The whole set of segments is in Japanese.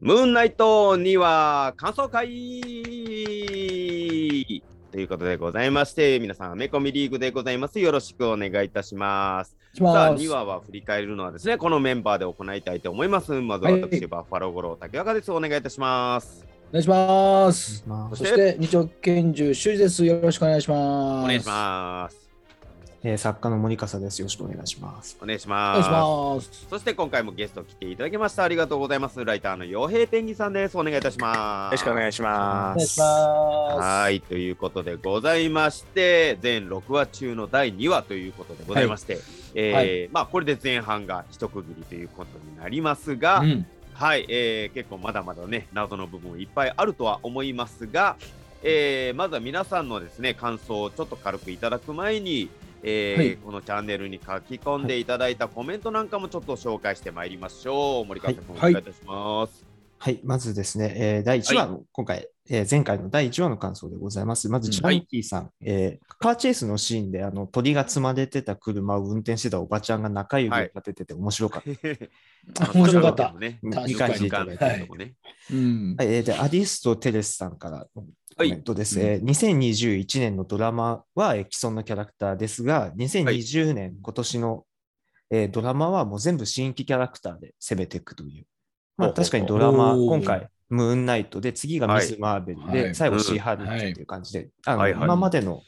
ムーンナイトには感想会ということでございまして、皆さん、アメコミリーグでございます。よろしくお願いいたします。しますさあ、2話は振り返るのはですね、このメンバーで行いたいと思います。まずは私、はいバッファロー五郎竹若です。お願いいたします。お願いします。まあそして、二丁拳銃修二です。よろしくお願いします。お願いします。えー作家の森笠です。よろしくお願いします。お願いしお願います。します。そして今回もゲスト来ていただきました。ありがとうございます。ライターの洋平ペンギンさんです。お願いいたします。よろしくお願いしおます。願いします。はい、ということでございまして、全6話中の第2話ということでございまして、えーまあこれで前半が一区切りということになりますが、うん。はい、えー結構まだまだね、謎の部分いっぱいあるとは思いますが、えーまずは皆さんのですね、感想をちょっと軽くいただく前に、えーはいこのチャンネルに書き込んでいただいたコメントなんかもちょっと紹介してまいりましょう。森川さん、おはい願いいたします。はい、まずですね、えー第1話の、今回、えー前回の第1話の感想でございます。まず、うんジャンキーさん、えーカーチェイスのシーンであの鳥が積まれてた車を運転してたおばちゃんが中指を立ててて面白かった。あ 面白かった。ね、うん確かに理解していただいて。っていうとこね。うん。はいえーで、アディスト・テレスさんからのコメントです。はいえー2021年のドラマは、えー既存のキャラクターですが、2020年、今年の、えードラマはもう全部新規キャラクターで攻めていくという。まあ、確かにドラマ、今回、ムーンナイトで、次がミス・マーベルで、はい最後、うんシー・ハルキっていう感じで、あのはいはい今までの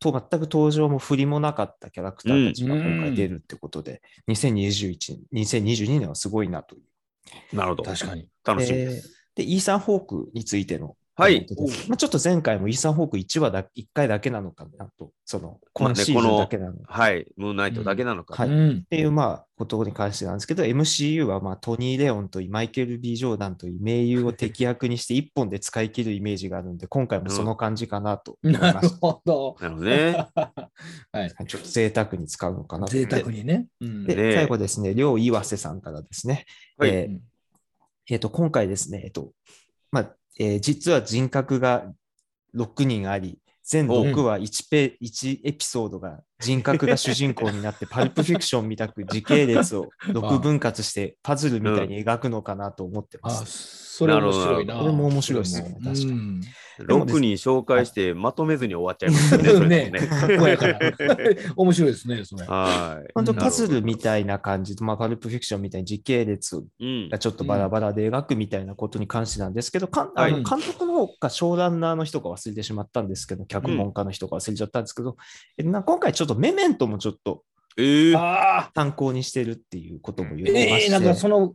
と全く登場も振りもなかったキャラクターたちが今回出るってことで、2021年、2022年はすごいなという。なるほど。確かに。楽しみでえーす。で、イーサン・ホークについてのはいまあ、ちょっと前回もイーサン・ホーク1話だ、1回だけなのかなと、その、まあね今シーズンだけなのかはい、ムーンナイトだけなのか。はいうんっ。ていう、まあ、ことに関してなんですけど、MCU は、まあ、トニー・レオンといいマイケル・ B・ ジョーダンといい名優を敵役にして一本で使い切るイメージがあるんで、今回もその感じかなと 思いなるました。ほど。なるほどね。はい。ちょっと贅沢に使うのかなと。贅沢にね。うんで、ね最後ですね、両岩瀬さんからですね、はいえーえーと今回ですね、えっとまあえー実は人格が6人あり、全6話1ペ、1エピソードが人格が主人公になって、パルプフィクションみたく時系列を6分割してパズルみたいに描くのかなと思ってまあ、す。それ面白いな。これも面白いですね確かにうん6人紹介してまとめずに終わっちゃいますよね。ねもね かっこやから。面白いですね、それ。はい。本当パズルみい。たいな感じで、まあ、パルプフィクションみたいに時系列うんが。ちょっとバラバラで描くみたいなことに関してなんですけど、かんあのはい監督の方か、ショーランナーの人が忘れてしまったんですけど、脚本家の人が忘れちゃったんですけど、えな今回ちょっとメメントもちょっとえーああ。参考にしてるっていうことも言ってまして、ええなんかその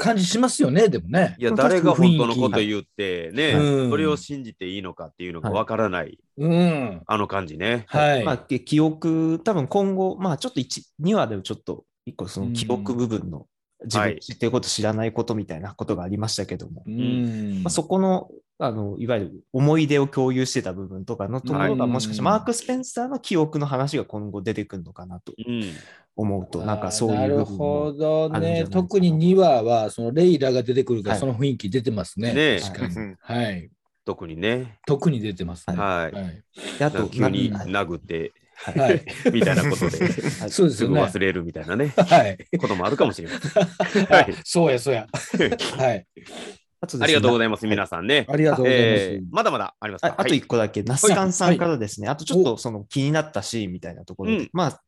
感じしますよね、でもね。いや、誰が本当のこと言ってね、うん。それを信じていいのかっていうのがわからない、うん。あの感じね。はい。ま記憶、多分今後、まあちょっと1、2話でちょっと一個その記憶部分の自はい。分知ってること知らないことみたいなことがありましたけども、うん。まあ、そこの、あの、いわゆる思い出を共有してた部分とかのところが、はいもしかしてマーク・スペンサーの記憶の話が今後出てくるのかなとうん。思うと、なんかそういう部分なるほも。どね。あるんじゃないですか特に2話は、そのレイラが出てくるから、はいその雰囲気出てますね。ねえ確かに。うんはい。特にね。特に出てますね。はい。はい。であと、急にな殴って、はい。みたいなことで、は いそうですすよね。ぐ忘れるみたいなね、はい。こともあるかもしれません。はあい。そうや、そうや。はい。あとですねありがとうございます、は皆さんね。ありがとうございます。えーまだまだありますか？ああとはい1個だけ、那須勘さんからですね、あとちょっとその気になったシーンみたいなところで、うんまあ、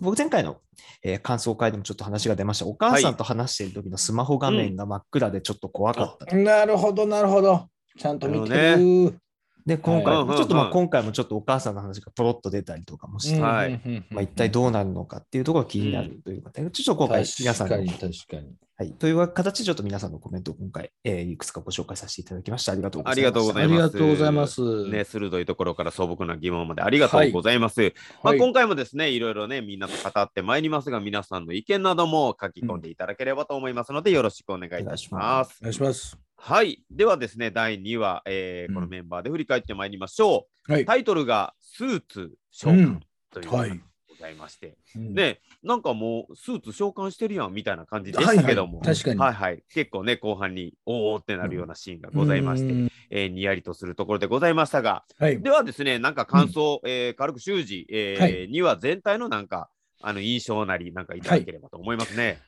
僕前回の、えー感想会でもちょっと話が出ました。お母さんと話している時のスマホ画面が真っ暗でちょっと怖かったと。なるほど、なるほど。ちゃんと見てなる。で、今回、はいちょっとまうんあ今回もちょっとお母さんの話がポロッと出たりとかもして、うんはいうんうんうんまあ、一体どうなるのかっていうところが気になるということで、ちょっと今回皆さんの確かに、確かに。はい、という形でちょっと皆さんのコメントを今回、えーいくつかご紹介させていただきました。ありがとうございます。ありがとうござあいますりがとうございます。ね、鋭いところから素朴な疑問までありがとうございます。まあ、はい今回もですね、いろいろね、みんなと語ってまいりますが、皆さんの意見なども書き込んでいただければと思いますので、よろしくお願いいたします。お願いします。はい。ではですね、第2話、えーうんこのメンバーで振り返ってまいりましょう。はい。タイトルが、スーツ召喚うんというのがはいございまして、うんね、なんかもう、スーツ召喚してるやんみたいな感じでしはいはいたけども、確かに。はいはい。結構ね、後半に、おおってなるようなシーンがございまして、うんえーにやりとするところでございましたが、はい。ではですね、なんか感想、えー軽く習字、えーはいには全体のなんか、あの印象なり、なんかいただければと思いますね。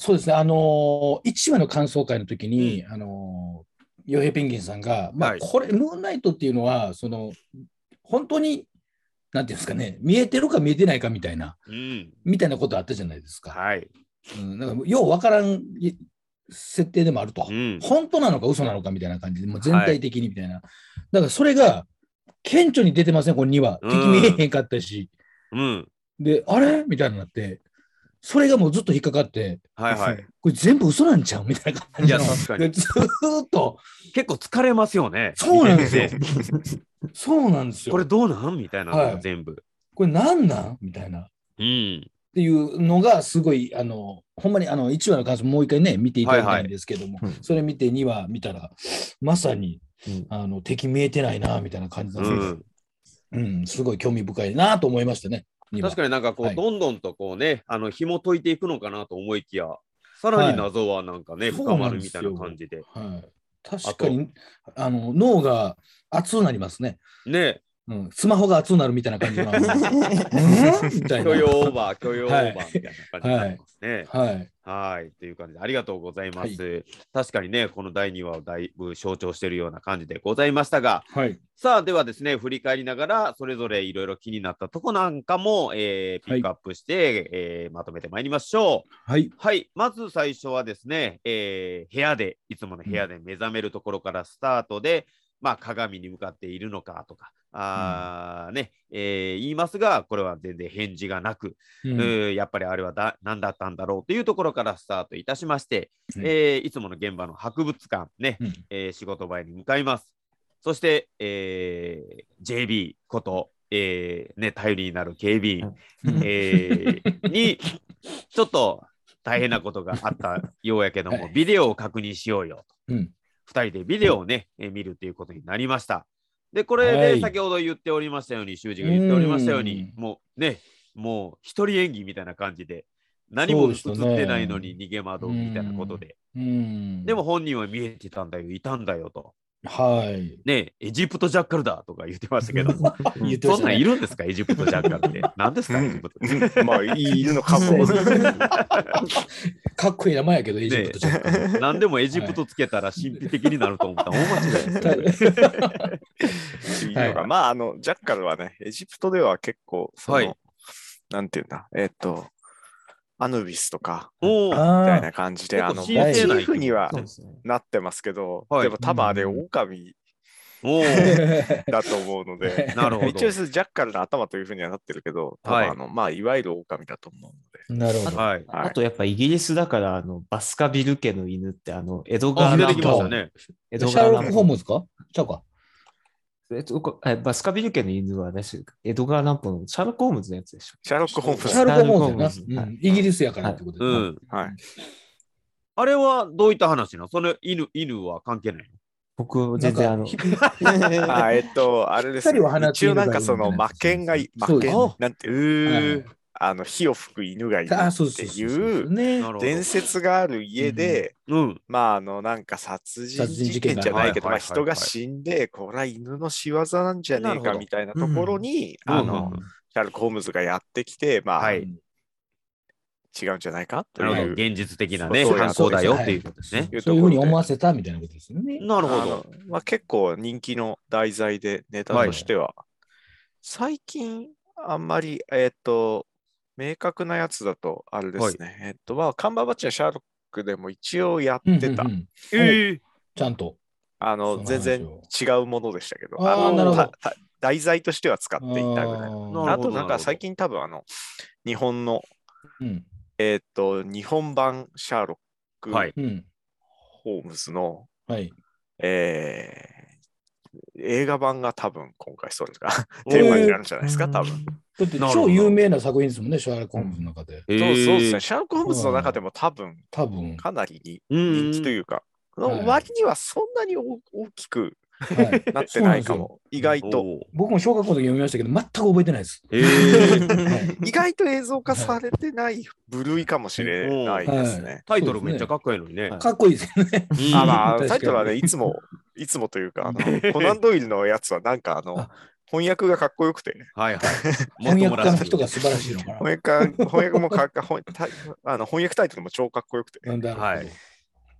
そうですね、あのー、1話の感想会の時に、あのー、ヨヘペンギンさんが、まあ、はいこれ、ムーンナイトっていうのは、その、本当に、なんていうんですかね、見えてるか見えてないかみたいな、うん。みたいなことあったじゃないですか。はい。うん、なんかようわからんい設定でもあると。うん。本当なのか嘘なのかみたいな感じで、もう全体的にみたいな。だからそれが、顕著に出てません、これ2話。うん敵見えへんかったし。うん。で、あれ？みたいになって、それがもうずっと引っかかって、はいはい。これ全部嘘なんちゃうみたいな感いや。確かに。でずーっと、結構疲れますよね。そうなんですよ そうなんですよ。これどうなんみたいなはい全部。これ何なんみたいな。っうん。ていうのがすごい、あの、ほんまにあの1話の感想もう一回ね、見ていただきたいんですけども、はいはいそれ見て2話見たら、まさにうんあの敵見えてないな、みたいな感じなうんです、ん。うん、すごい興味深いなと思いましたね。2話確かになんかこう、はい。どんどんとこうね、あの紐解いていくのかなと思いきや、さらに謎はなんかね、はい深まるみたいな感じで。はい、確かにあの脳が熱くなりますね、ね、うん。スマホが熱くなるみたいな感じの。うんみたいな。許容オーバー、許容オーバーみたいな感じになりますね。はい。はい、という感じでありがとうございます。確かにね、この第2話をだいぶ象徴しているような感じでございましたが、はい。さあ、ではですね、振り返りながら、それぞれいろいろ気になったとこなんかも、えーピックアップして、えーまとめてまいりましょう。はい。はい、まず最初はですね、えー部屋で、いつもの部屋で目覚めるところからスタートで、まあ、鏡に向かっているのかとか、あーね、えー言いますが、これは全然返事がなく、うんやっぱりあれはだ何だったんだろうというところからスタートいたしまして、はいえーいつもの現場の博物館ね、うんえー仕事場に向かいます。そして、えー JB こと、えーね、頼りになる警備員、えーに ちょっと大変なことがあったようやけども、はいビデオを確認しようよと。うん。2人でビデオをね、えー見るということになりました。で、これはい。で先ほど言っておりましたように、修二が言っておりましたように、うもうね、もう一人演技みたいな感じで、何も映ってないのに逃げ惑うみたいなことで、うん。でも、本人は見えてたんだよ、いたんだよと。はい。ね、エジプトジャッカルだとか言ってましたけど、言ってましたね。そんなんいるんですか、エジプトジャッカルって。何ですか、うんエジプト。まあ、いるのかも。かっこいい名前やけど、エジプトじゃん。何でもエジプトつけたら神秘的になると思ったら大間違いですまあ、あの、ジャッカルはね、エジプトでは結構、その、はいなんていうんだ、えっと、アヌビスとか、みあたいな感じで、あの、モチーフには。なってますけど、はいでも多分あれ、うん狼 だと思うので、なるほど。一応、ジャッカルの頭というふうにはなってるけど、多はい分あの、まあ、いわゆる狼だと思うので、なるほど。はい。はいあとやっぱイギリスだから、あの、バスカビル家の犬って、あの、江戸川あ、出乱歩てきましたね。江戸シャーロック・ホームズか？ちゃうか。えっとこえバスカビル家の犬は私、江戸川乱歩のシャーロック・ホームズのやつでしょ。シャーロック・ホームズシャーロック・ホームズやシャーロックホームズな。うんイギリスやからってことでうすね。ん。はい。あれはどういった話なの？その犬犬は関係ない僕、全然あの、あえっと、あれです、ね一応なんかその魔剣がい、魔剣そうですね、なんてう、え。あの、火を吹く犬がいるっていう。伝説がある家で、うん。まあ、あの、なんか殺人事件じゃないけど、まあ、人が死んで、これは犬の仕業なんじゃねえかみたいなところに、うんあの、シャーロック・ホームズがやってきて、まあ、はい違うんじゃないか？と。いう。現実的なね、そう犯行だよっていうことですね。そういうふうに思わせたみたいなことですよね。なるほど。まあ、結構人気の題材でネタとしては、最近あんまり、えっ、と、明確なやつだとあれですね。えっ、と、まあ、カンバーバッチはシャーロックでも一応やってた。うんうんうんええ。ちゃんと。あの、全然話違うものでしたけど、あのーなるほどたた題材としては使っていたぐらい。あとなんか最近多分あの、日本の、うんえっ、と、日本版シャーロック・はい。うん。ホームズの、はい。えー映画版が多分今回それがおーテーマになるんじゃないですか、多分。だって超有名な作品ですもんね、シャーロック・ホームズの中で。えそうそうですね。え。シャーロック・ホームズの中でも多分多分。かなり人気というか、割にはそんなに大大きくはい なってないかも。意外と。僕も小学校の時読みましたけど、全く覚えてないです。ええ。はい意外と映像化されてない部類かもしれないですね。タイトルめっちゃかっこいいのにね。かっこいいですよね。あまあ、タイトルはね、いつも、いつもというか、あのコナンドイルのやつはなんかあのあ、翻訳がかっこよくて、はいはい。翻訳家の人が。が素晴らしいのか翻訳家翻訳もかっか翻タイあの翻訳タイトルも超かっこよくて、な。なんだろう。はい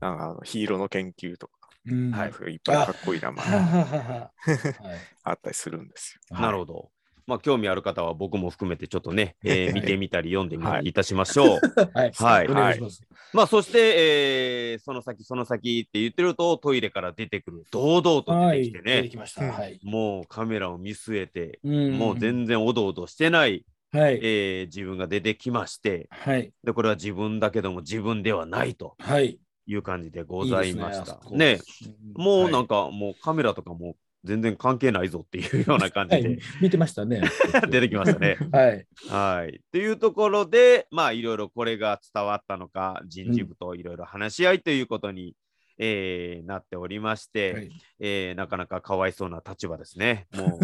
なんかあのヒーローの研究とか、うんはいいっぱいかっこいい名前はははは あったりするんですよ。はいなるほど。まあ、興味ある方は僕も含めてちょっとね、えー見てみたり読んでみたはいりいたしましょう。はい。はいお願いします。まあ、そして、えーその先、その先って言ってると、トイレから出てくる、堂々とはい。出てきてね。もうカメラを見据えて、うんもう全然おどおどしてない、はい。えー自分が出てきまして、はい。で、これは自分だけども自分ではないとはい。いう感じでございました。いいねあそこもうなんか、か、もうカメラとかも全然関係ないぞっていうような感じではい。見てましたね。出てきましたね。はい。はい。っていうところで、まあ、いろいろこれが伝わったのか、人事部といろいろ話し合いということに、えーなっておりまして、はいえーなかなかかわいそうな立場ですね。もう、も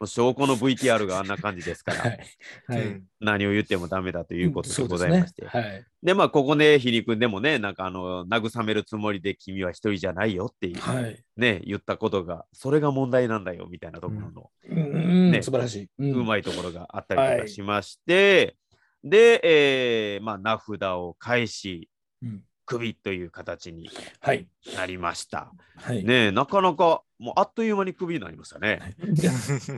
う証拠の VTR があんな感じですから、はい。はい。うん何を言ってもダメだということでございまして。そうですねで、まあ、ここで、ひにくんでもね、なんかあの、慰めるつもりで君は一人じゃないよっていう。ね、言ったことが、それが問題なんだよ、みたいなところの、うん、ね素晴らしい。うんうまいところがあったりとかしまして、で、えーまあ、名札を返し、うん首という形にはい。なりました。はい。ねえなかなか、もうあっという間に首になりましたね。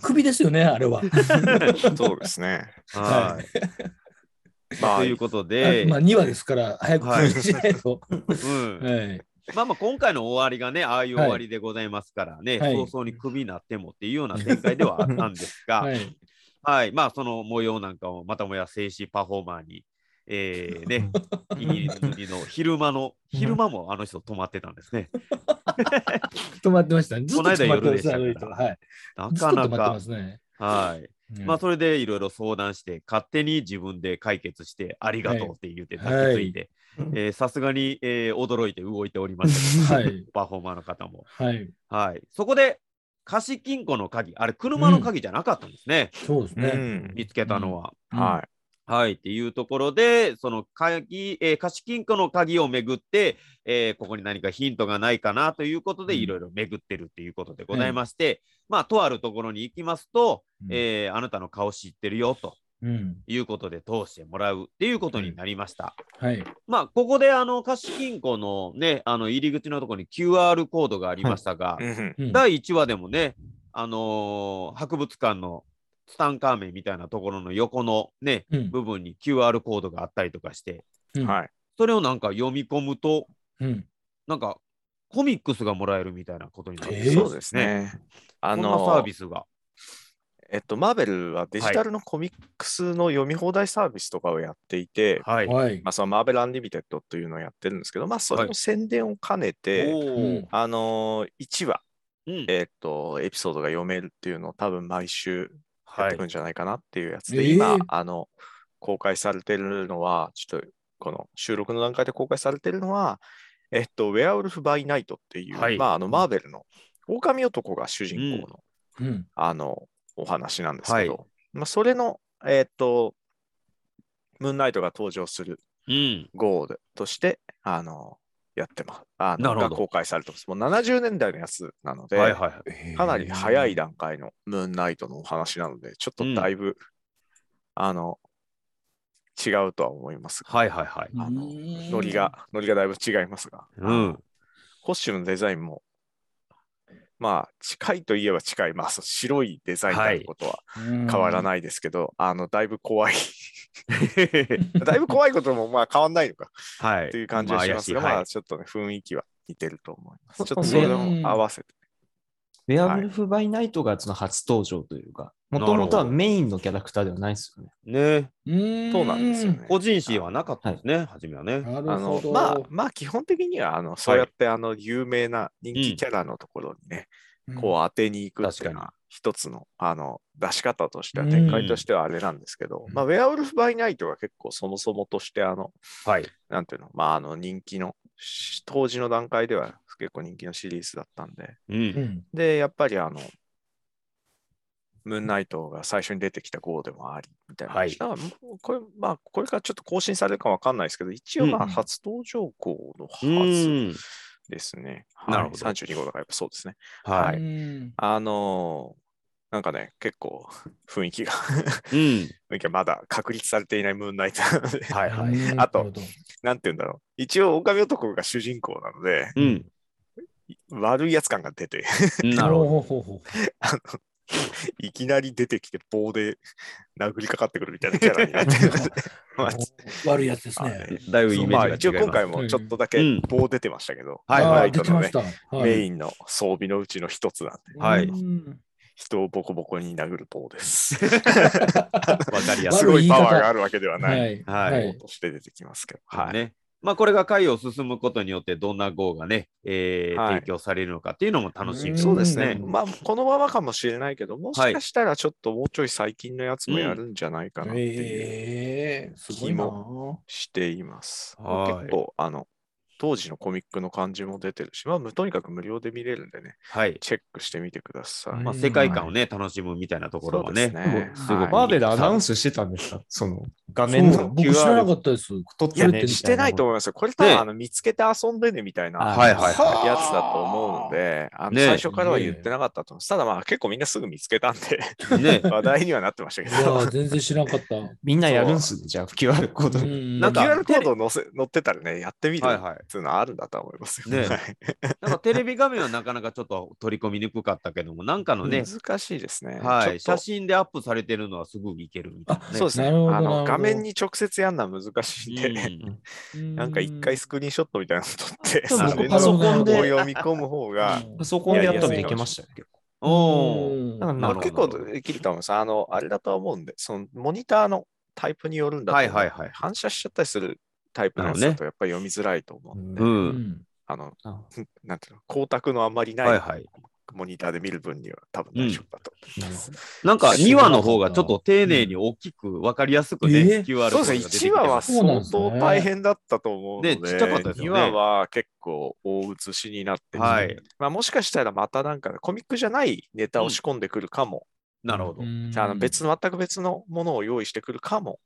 首ですよね、あれは。そうですね。はい。まあということで、まあ、2話ですから、早くはいしないと。うん、はい。まあまあ今回の終わりがね、ああいう終わりでございますからね、はい早々に首になってもっていうような展開ではあったんですが、はい。はい、まあその模様なんかをまたもや静止パフォーマーに、えー、ね、イギリスにの昼間の、昼間もあの人止まってたんですね。止まってましたね。ずっとこの間止まってました夜でしたからあの人はい。なかなかね。はい。うんまあそれでいろいろ相談して、勝手に自分で解決してありがとうって言ってはい泣きついて、えーさすがに、えー驚いて動いておりました はい。パフォーマーの方も。はい。はい。そこで、貸金庫の鍵、あれ、車の鍵じゃなかったんですね。うそうですね。ん見つけたのは。ははい。っていうところで、その鍵、えー貸金庫の鍵をめぐって、えーここに何かヒントがないかなということで、うんいろいろ巡ってるっていうことでございまして、まあ、とあるところに行きますと、うんえーあなたの顔知ってるよとうん。いうことで通してもらうっていうことになりました。はい。まあ、ここで、あの、貸金庫のね、あの、入り口のところに QR コードがありましたが、い。うんうん第1話でもね、あのー博物館のツタンカーメンみたいなところの横のね、うん部分に QR コードがあったりとかして、うんはい。それをなんか読み込むと、うん。なんかコミックスがもらえるみたいなことになってえーそうですね。あこんなサのービスが。えっと、マーベルはデジタルのコミックスの読み放題サービスとかをやっていて、はい。はい。まあ、そのマーベルアンリミテッドというのをやってるんですけど、まあ、それの宣伝を兼ねて、おうーんあのー、1話、うんえっと、エピソードが読めるっていうのを多分毎週やっはいてくんじゃないかなっていうやつで、えー。今、あの、公開されてるのは、ちょっと、この収録の段階で公開されてるのは、えっと、ウェアウルフ・バイ・ナイトっていう、はい。まあ、あの、マーベルの狼男が主人公の、うん。あの、お話なんですけど、はまあ、それの、えっと、ムーンナイトが登場するうん。ゴールとして、あの、やってます。あのなるほどが公開されてます。もう70年代のやつなので、はいはいはい。かなり早い段階のムーンナイトのお話なので、ちょっとだいぶ、あの、違うとは思いますが、はいはいはい。あのうんノリが、ノリがだいぶ違いますが、うん。コスチュームのデザインも、まあ、近いといえば近い、まあ、白いデザインであることは変わらい。ないですけど、あの、だいぶ怖い。だいぶ怖いことも、まあ、変わんないのかはい。っていう感じはしますが、まあまあ、ちょっとね、雰囲気は似てると思います。そちょっとそれも合わせて。ウェアブルフ・バイ・ナイトがその初登場というか、もともとはメインのキャラクターではないですよね。ね。うんそうなんですよね。個人誌はなかったですね、初めはね。なるあのほど。まあ、まあ、基本的には、あの、そうやって、あの、有名な人気キャラのところにね、こう当てに行くっていうの確は、一つの、あの、出し方としては、展開としてはあれなんですけど、うんまあ、ウェアウルフ・バイ・ナイトが結構そもそもとして、あの、はい。なんていうの、まあ、あの、人気の、し当時の段階では結構人気のシリーズだったんで、う。うんん。で、やっぱりあの、ムーンナイトが最初に出てきた号でもあり、みたいな。はいだからもうこれ、まあ、これからちょっと更新されるかわかんないですけど、一応まあ、うん初登場号のはうずん。ですね。なるほどはい、32号だからやっぱそうですね。は。はいうんあのーなんかね、結構雰囲気が、うん。雰囲気がまだ確立されていないムーンナイトなので、はいはい。うんあとなんて言うんだろう。一応、狼男が主人公なので、うん。悪いやつ感が出て、なるほど。いきなり出てきて棒で殴りかかってくるみたいなキャラになって まあ悪いやつですね。はいだいぶイメージが違います。一応今回もちょっとだけうん棒出てましたけど、はいあーはい出てました。はいメインの装備のうちの一つなんで、はいうん人をボコボコに殴る棒です。わかりやすい。すごいパワーがあるわけではな。はいい。はいはい棒として出てきますけど。はい。ね。まあこれが回を進むことによってどんな号がね、えーはい提供されるのかっていうのも楽しみうんそうですね。うんまあ、このままかもしれないけど、もしかしたらちょっともうちょい最近のやつもやるんじゃないかなっていうええすごいな。しています。はい結構、あの、当時のコミックの感じも出てるし、まあ、むとにかく無料で見れるんでね、はい。チェックしてみてください。まあ、うん世界観をね、楽しむみたいなところはね、そうですねすごいマーベルアナウンスしてたんですか？その画面の僕知らなかったです。取っいや、てね。してないと思いますよ。これ多分、ねあの見つけて遊んでねみたいなやつだと思うので、あのね最初からは言ってなかったと思います。ただまあ結構みんなすぐ見つけたんで。話題にはなってましたけいや全然知らなかった。みんなやるんすね、じゃあ QR コード。うんなんか QR コード載せ載ってたらね、やってみるはいはいっていうのはあるんだと思いますよ。ね。はい。なんかテレビ画面はなかなかちょっと取り込みにくかったけども、なんかのね、難しいですね。はい、写真でアップされてるのはすぐいけるみたいな、ね。そうですね。あの画面に直接やるのは難しいんで、うん。なんか一回スクリーンショットみたいなの撮って、パソコンで。を読み込む方が、パソコンでやったらいけましたよ。結構おーなん。かまあ、なるほど結構できると思います。あの、あれだとは思うんで、そのモニターのタイプによるんだとはいはいはい。反射しちゃったりするタイプのやつだとやっぱり読みづらいと思うん。で、う。うん。んあ。の、あなんていうの、光沢のあんまりない、はいはい。モニターで見る分には多分大丈夫だと思います。なん。か2知らなかった話の方がちょっと丁寧に大きく分かりやすくね、え QR そうですね、1話は相当大変だったと思うので、ねちっちゃかったですよね。2話は結構大写しになってて、はい。まあ、もしかしたらまたなんかコミックじゃないネタを仕込んでくるかも、なるほど。あの別の全く別のものを用意してくるかも。はい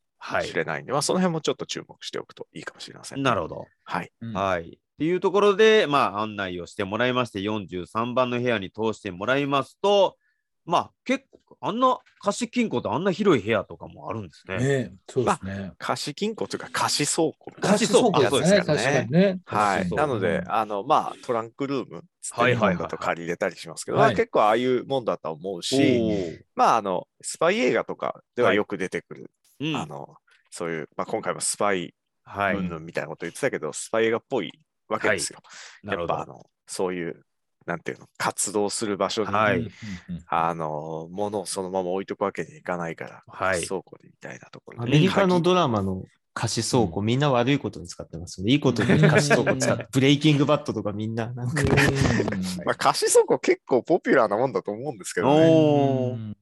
し。れないんで、まあ、その辺もちょっと注目しておくといいかもしれません、なるほど。はい。うんはい。っていうところで、まあ、案内をしてもらいまして、43番の部屋に通してもらいますと、まあ、結構、あんな貸金庫とあんな広い部屋とかもあるんですね。ねそうですね。貸金庫というか貸倉庫。貸倉庫貸倉庫ですね。あそうです確かにね。はい。なので、うんあの、まあ、トランクルーム、はいはいだと借りれたりしますけど、はいまあ結構ああいうもんだと思うおし、ーまあ、あの、スパイ映画とかでははいよく出てくる、うん。あの、そういう、まあ、今回もスパイはい。云々みたいなこと言ってたけど、スパイ映画っぽいわけですよ。なるほど。やっぱあの、そういう、なんていうの、活動する場所に、はい。あの、物をそのまま置いとくわけにいかないから、はい。倉庫でみたいなところアにメリカのドラマの貸し倉庫、みんな悪いことに使ってますよね。いいことに貸し倉庫使って、ブレイキングバットとかみんな、なんか、まあ、貸し倉庫結構ポピュラーなもんだと思うんですけどね。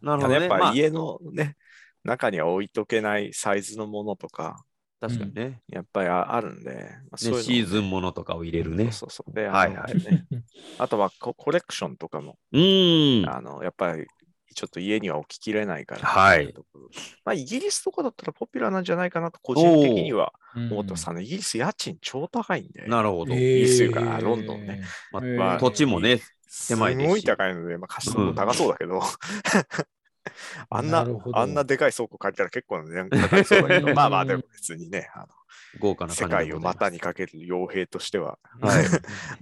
なるほどね。やっぱまあ、家のね、中には置いとけないサイズのものとか、確かにね。やっぱりああるんで、まあ、そういうのねシーズンものとかを入れるね。そうそうそう。で、はいはいね あとはココレクションとかも、うーん。あの、やっぱりちょっと家には置ききれないから、はいまあ、イギリスとかだったらポピュラーなんじゃないかなと個人的にはうん思ってます。あのイギリス家賃超高いんで、なるほど。えイギリスロンドンね。まあ土地もね、す狭いですしごい高いので、まあ、貸し倉庫高そうだけど、あんなあんなでかい倉庫借りたら結構な値段高いそうだけど、まあまあでも別にね、あの豪華な世界を股にかける傭兵としては、はい。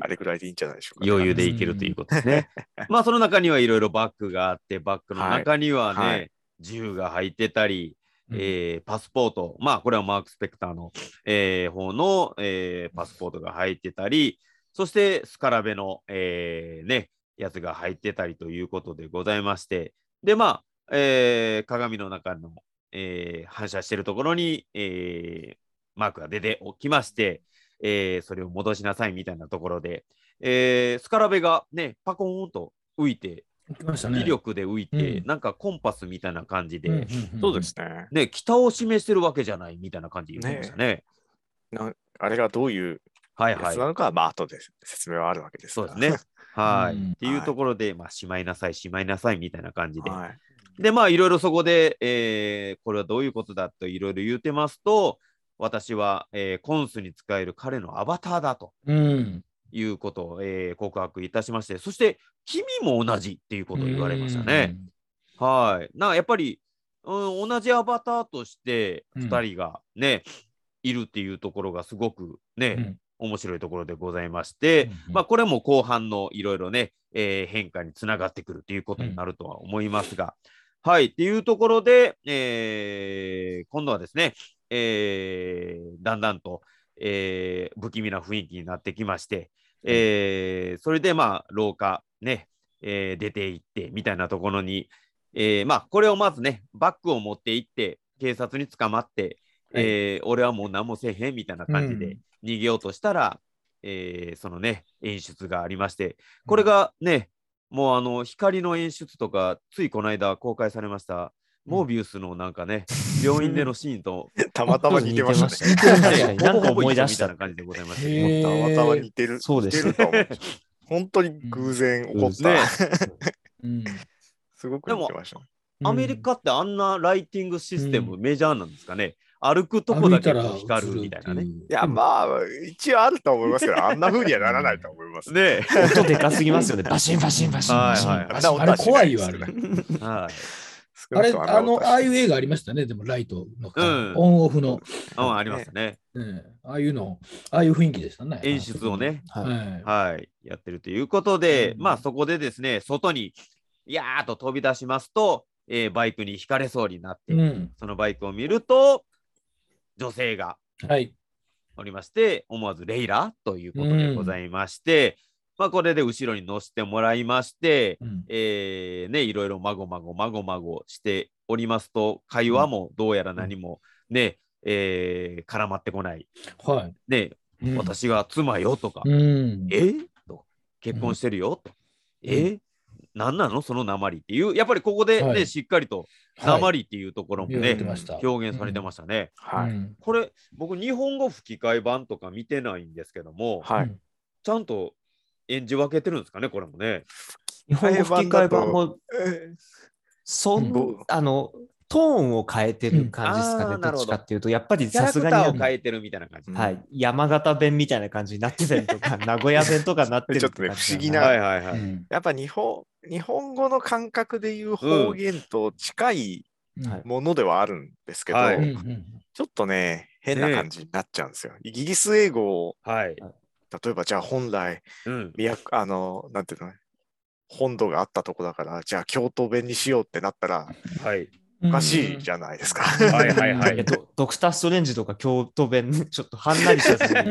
あれぐらいでいいんじゃないでしょうか、余裕でいけるということですね。まあその中にはいろいろバッグがあって、バッグの中にはね、はいはい。銃が入ってたり、うん。えーパスポート、まあこれはマーク・スペクターの、えー方の、えーパスポートが入ってたり、そしてスカラベの、えーね、やつが入ってたりということでございまして、で、まあ、えー鏡の中の、えー反射してるところに、えーマークが出ておきまして、えーそれを戻しなさいみたいなところで、えースカラベがね、パコーンと浮いて、来ましたね。威力で浮いて、うんなんかコンパスみたいな感じで、うんうんうんそうですね。ね、北を示してるわけじゃないみたいな感じで言ってましたね。なあれがどういうやはいはい。つなのかは、まあ後で説明はあるわけですから。そうですね。はい、うんっていうところで、まあ、しまいなさい、しまいなさいみたいな感じで。はい。で、まあ、いろいろそこで、えーこれはどういうことだといろいろ言うてますと、私は、えーコンスに使える彼のアバターだと。うん。いうことを、えー告白いたしまして、そして、君も同じっていうことを言われましたね。はい。なんかやっぱり、うん、同じアバターとしてうん2人がね、いるっていうところがすごくね、うん面白いところでございまして、うんまあ、これも後半のいろいろね、えー変化につながってくるということになるとは思いますが、はい、っていうところで、えー今度はですね、えーだんだんと、えー不気味な雰囲気になってきまして、えーそれでまあ廊下ね、えー出て行ってみたいなところに、えーまあこれをまずねバッグを持って行って警察に捕まって、えー俺はもう何もせえへんみたいな感じでうん逃げようとしたら、えーそのね演出がありましてこれがね、もうあの光の演出とかついこの間公開されましたモービウスのなんかね、病院でのシーンと たまたま似てましたね。なんか思い出した みたいな感じでございましたたまたま似てる。そうで似す。本当に偶然起こった。ねうんすごく似てましたね。アメリカってあんなライティングシステムメジャーなんですかね。歩くとこだけ光るみたいなね。。いや、まあ、一応あると思いますけど、あんな風にはならないと思います。ね音でかすぎますよね。バシンバシンバシンバシン。はいはいあれ怖いよ、あれ。はい。あれ、あの、ああいう映画ありましたね、でもライトの、うんオンオフの、うん、ありますね。うんああいうの、ああいう雰囲気でしたね。演出をね、はいはい。はい、やってるということで、うんまあそこでですね、外に、やーっと飛び出しますと、えーバイクにひかれそうになって、うん。そのバイクを見ると、女性がはい。おりまして、思わずレイラということでございまして、まあこれで後ろに乗せてもらいまして、うん。えーね、いろいろまごまごまごまごしておりますと、会話もどうやら何もね、えー絡まってこない。はい。ね、うん。私が妻よとか、うん。え？と結婚してるよと、え？何なの？その鉛っていう、やっぱりここでね、はい。しっかりとはい鉛っていうところもね、てました表現されてましたね。はい。うんこれ、僕、日本語吹き替え版とか見てないんですけども、はい。ちゃんと演じ分けてるんですかね、これもね。日本語吹き替え版も、えそうんん、あの、トーンを変えてる感じですかね。どっうんどちかっていうと、やっぱりキャラクタさすがに、ーを変えてるみたいな感じ。山形弁みたいな感じになってたりとか、名古屋弁とかになってるちょっとね不思議なはいはいはい。うんやっぱ日本日本語の感覚でいう方言と近いはいものではあるんですけど、はいちょっとね、変な感じになっちゃうんですよ。イギリス英語を、はい。例えばじゃあ本来、うん。都あの、なんていうの、本土があったとこだから、じゃあ京都弁にしようってなったら、はい。おかしいじゃないですか。はいはいはい。えっと、ドクター・ストレンジとか京都弁、ちょっとはんなりした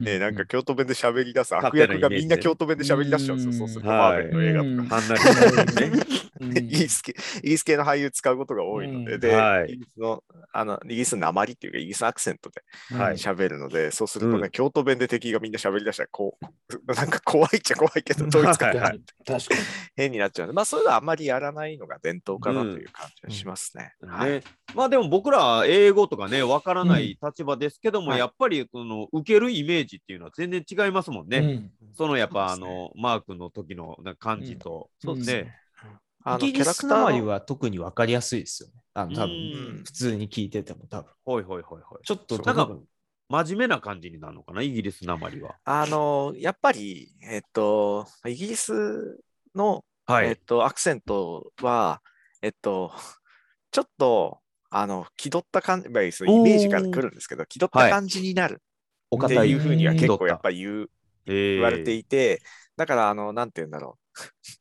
ねなんか京都弁で喋り出す悪役がみんな京都弁で喋り出しちゃうん。ですよ。そう。すると、はい。マーベルの映画とか。はんなり。イギリス系イギリス系の俳優使うことが多いので、うん。で、はい。イギリスの、あの、イギリスの鉛っていうか、イギリスアクセントではい。喋るので、そうするとね、うん。京都弁で敵がみんな喋り出したら、こう、なんか怖いっちゃ怖いけど、統一感がはいはい確かに。変になっちゃうので、まあ、そういうのはあんまりやらないのが伝統かなという感じがしますね。はいね、まあでも僕ら英語とかね、わからない立場ですけども、はいやっぱりその受けるイメージっていうのは全然違いますもんね。うんそのやっぱあの、マークの時のな感じと、うんそうですね。あのイギリスなまりは特に分かりやすいですよね。あの多う分ん普通に聞いてても多分。ほいほいほいほい。ちょっとなんか多分真面目な感じになるのかな、イギリスなまりは。あの、やっぱり、えっと、イギリスの、はい。えっと、アクセントは、えっと、ちょっと、あの、気取った感じ、まあ、そうイメージから来るんですけど、気取った感じになるっていいうふうには結構やっぱ言う、言言われていて、だから、あの、なんて言うんだろ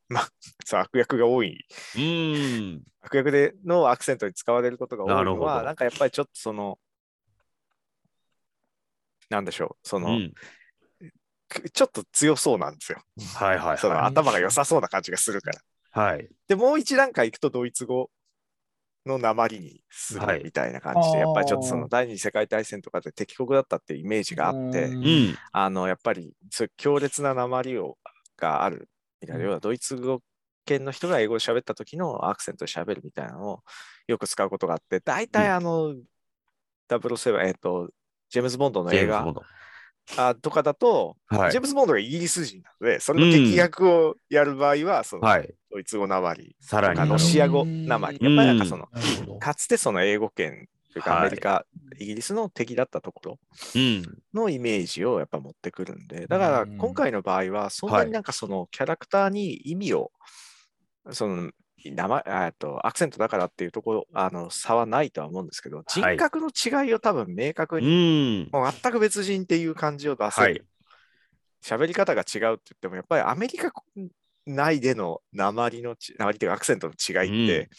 う。まあ、そう、悪役が多い、うーん。悪役でのアクセントに使われることが多ないのは、なんかやっぱりちょっとその、なんでしょう、そうの、ん。くちょっと強そうなんですよ。はいはいそのは頭が良さそうな感じがするから。い。はい。で、もう一段階いくとドイツ語の鉛にすはいるみたいな感じで、あーやっぱりちょっとその第二次世界大戦とかで敵国だったっていうイメージがあって、うんうん。あの、やっぱりそういう強烈な鉛をがあるみたいな、うん要はドイツ語圏の人が英語で喋った時のアクセントで喋るみたいなのをよく使うことがあって、大体あの、007、えっと、ジェームズ・ボンドの映画あとかだと、はい。ジェームズ・ボンドがイギリス人なので、それの敵役をやる場合は、そのはい。ドイツ語鉛さらに。ロシア語鉛。やっぱりなんかその、かつてその英語圏というかはい。アメリカ、イギリスの敵だったところうん。のイメージをやっぱ持ってくるんで、だからうん今回の場合は、そんなになんかそのキャラクターに意味を、その名前えっとアクセントだからっていうところ、あの差はないとは思うんですけど、人格の違いを多分明確うに、ん。もう全く別人っていう感じを出せはいる。喋り方が違うって言っても、やっぱりアメリカ内での鉛のち、鉛というかアクセントの違いって、うん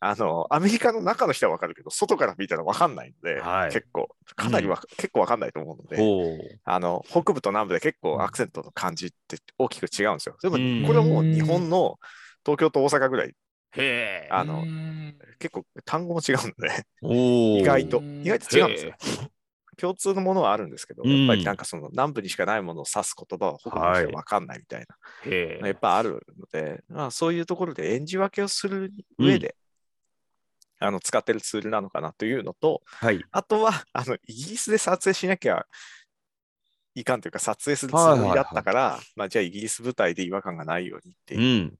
あの、アメリカの中の人はわかるけど、外から見たらわかんないので、はい結構、かなりわ、結構わかんないと思うので。あの、北部と南部で結構アクセントの感じって大きく違うんですよ。でも、うんこれはもう日本の東京と大阪ぐらい、へえ。あのう、ん結構単語も違うので、おお。意外と、うん意外と違うんですよ。共通のものはあるんですけど、うんやっぱりなんかその南部にしかないものを指す言葉は北部の人は分かんないみたいな、へえ。やっぱあるので、まあ、そういうところで演じ分けをする上で、あの使ってるツールなのかなというのと、はい。あとはあのイギリスで撮影しなきゃいかんというか、撮影するつもりだったから、まあ、じゃあイギリス舞台で違和感がないようにってう。いうん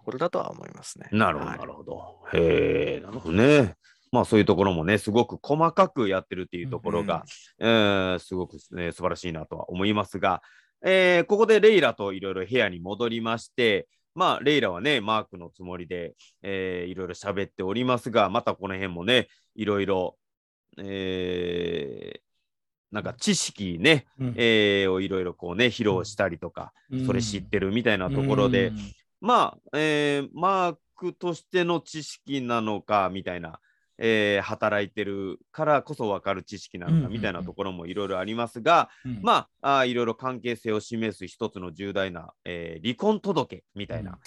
ところだとは思いますね。なるほど、はいなるほど。へえ、なるほどね。まあそういうところもね、すごく細かくやってるっていうところが、えーすごく、ね、素晴らしいなとは思いますが、えーここでレイラといろいろ部屋に戻りまして、まあレイラはね、マークのつもりで、えーいろいろ喋っておりますが、またこの辺もね、いろいろ、えーなんか知識ね、うんえーをいろいろこうね、披露したりとか、それ知ってるみたいなところで、うんまあ、えーマークとしての知識なのかみたいな、えー働いてるからこそ分かる知識なのうんうんうん。かみたいなところもいろいろありますが、うん。まああーいろいろ関係性を示す一つの重大な、えー離婚届みたいな、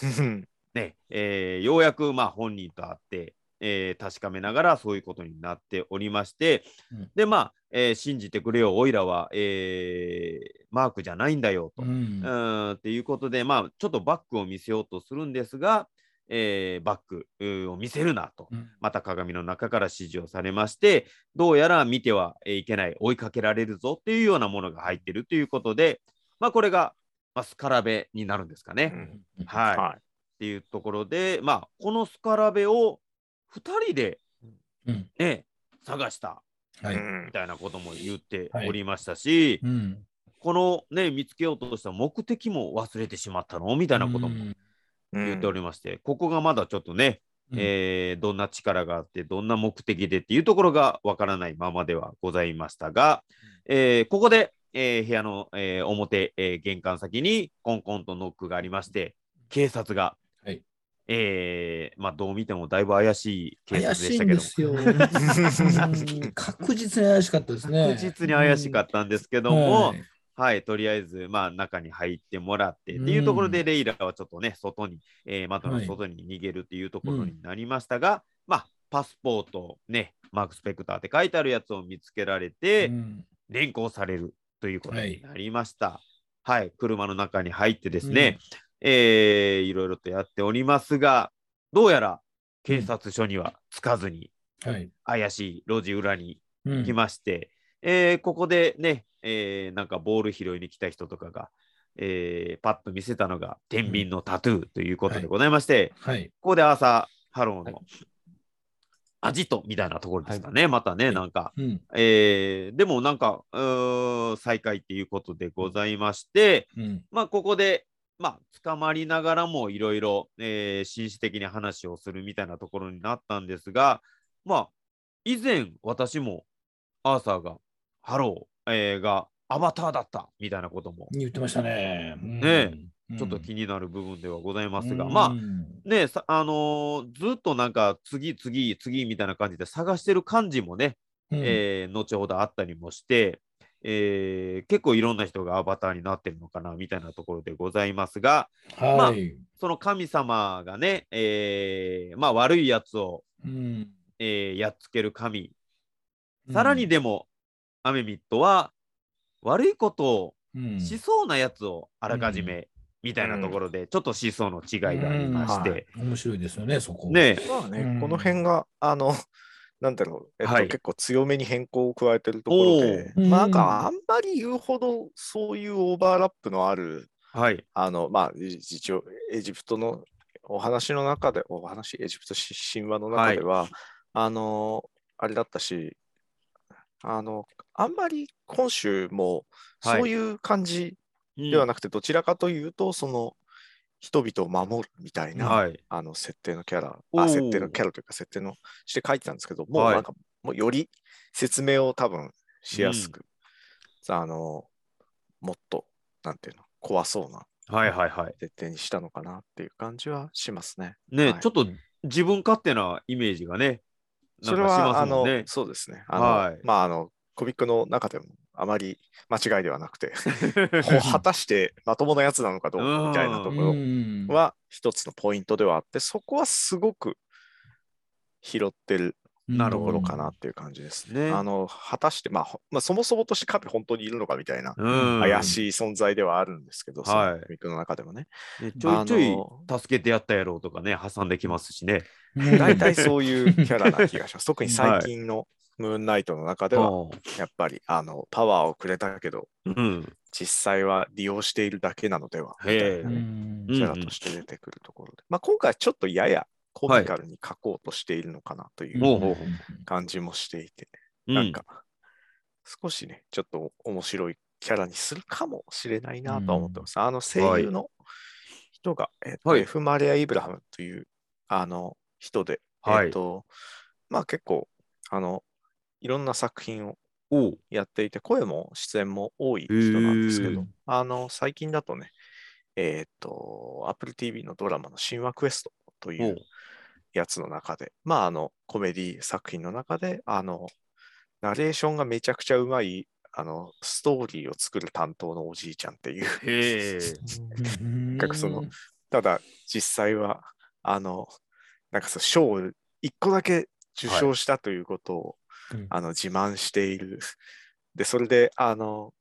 ねえーようやくまあ本人と会って、えー確かめながらそういうことになっておりまして、うん。でまあ、えー信じてくれよ。おいらは、えーマークじゃないんだよと。うん。うーんっていうことで、まあ、ちょっとバックを見せようとするんですが、えーバックを見せるなと、うん。また鏡の中から指示をされまして、どうやら見てはいけない、追いかけられるぞ。っていうようなものが入ってるということで、まあ、これが、まあ、スカラベになるんですかね。うん。はい、っはていうところで、まあ、このスカラベを2人で、うん。ね、探した。はい。みたいなことも言ってはい。おりましたし、うん。このね、見つけようとした目的も忘れてしまったの？みたいなこともうん。言っておりまして、ここがまだちょっとね、うん。えーどんな力があって、どんな目的でっていうところがわからないままではございましたが、えーここで、えー部屋の、えー表、えー玄関先にコンコンとノックがありまして、警察が、はいえーまあ、どう見てもだいぶ怪しい警察でしたけど、確実に怪しかったですね。確実に怪しかったんですけども、はい。はい、とりあえず、まあ、中に入ってもらってっていうところで、レイラはちょっとね、外に、えー窓の外に逃げるっていうところになりましたが、まあ、パスポート、ね、マーク・スペクターって書いてあるやつを見つけられて、うん。連行されるということになりました。はい、車の中に入ってですね、えーいろいろとやっておりますが、どうやら警察署には着かずに、はい。怪しい路地裏にうん来まして、えーここでね、えーなんかボール拾いに来た人とかが、えーパッと見せたのが天秤のタトゥーということでございまして、はい。ここでアーサー・ハローのアジトみたいなところですかね、またね、なんか、うん。えーでもなんか、うーん再会っていうことでございまして、うん。まあ、ここで、まあ、捕まりながらもいろいろ、えー紳士的に話をするみたいなところになったんですが、まあ、以前私もアーサー・ハロー、えーがアバターだったみたいなことも言ってましたね。うん。ちょっと気になる部分ではございますが、まあうんねさあのーずっとなんか次次次みたいな感じで探してる感じもね、うん。えー後ほどあったりもして、えー結構いろんな人がアバターになってるのかなみたいなところでございますが、はい。その神様がね、えーまあ悪いやつを、うん。えーやっつける神、さらにでも、アメミットは悪いことをうん。しそうなやつをあらかじめ、みたいなところで、ちょっと思想の違いがありまして、うん。面白いですよね、そこ。ねまあね、うん。この辺が、あの、なんだろう、えっとはい。結構強めに変更を加えてるところで、まあなんかあんまり言うほどそういうオーバーラップのある、はい、あの、まあ一応エジプトのお話の中で、お話、エジプト神話の中では、あの、あれだったし、あの、あんまり今週もはい。そういう感じうんではなくて、どちらかというと、その人々を守るみたいな、はい。あの設定のキャラ、あ、設定のキャラというか、設定のして書いてたんですけど、もうはいなんか、もうより説明を多分しやすく、あの、もっと、なんていうの、怖そうなはいはいはい。設定にしたのかなっていう感じはしますね。ね、はいちょっと自分勝手なイメージがね、それは、あの。そうですね。あの、はいまあ、あの、コミックの中でもあまり間違いではなくて、こう果たしてまともなやつなのかどうかみたいなところうんは一つのポイントではあって、そこはすごく拾ってるなるほどところかなっていう感じですね。ねあの、果たして、まあ、ほまあ、そもそもとして神本当にいるのかみたいな、うん怪しい存在ではあるんですけど、そのはいコミックの中でもね。ねちょいちょい助けてやったやろうとかね、挟んできますしね。うん大体そういうキャラな気がします。特に最近のムーンナイトの中では、うやっぱりあのパワーをくれたけど、ん。実際は利用しているだけなのではみたいなね。うん。キャラとして出てくるところで、まあ、今回はちょっとややコミカルに書こうとしているのかなというほうほうほ感じもしていて、うん。なんか少しね、ちょっと面白いキャラにするかもしれないなとは思ってます。あの声優の人が、えっとはい。エフ・マレア・イブラハムというあの人で、はい。えっとまあ結構あのいろんな作品をやっていて、声も出演も多い人なんですけへどー、あの、最近だとね、えっ、と、Apple TV のドラマの神話クエストといおう。うやつの中で、まあ、あの、コメディ作品の中で、あの、ナレーションがめちゃくちゃうまい、あの、ストーリーを作る担当のおじいちゃんっていう、へかそのただ、実際は、あの、なんかそう、賞を一個だけ受賞したということを、うんあの自慢している。で、それで、あの、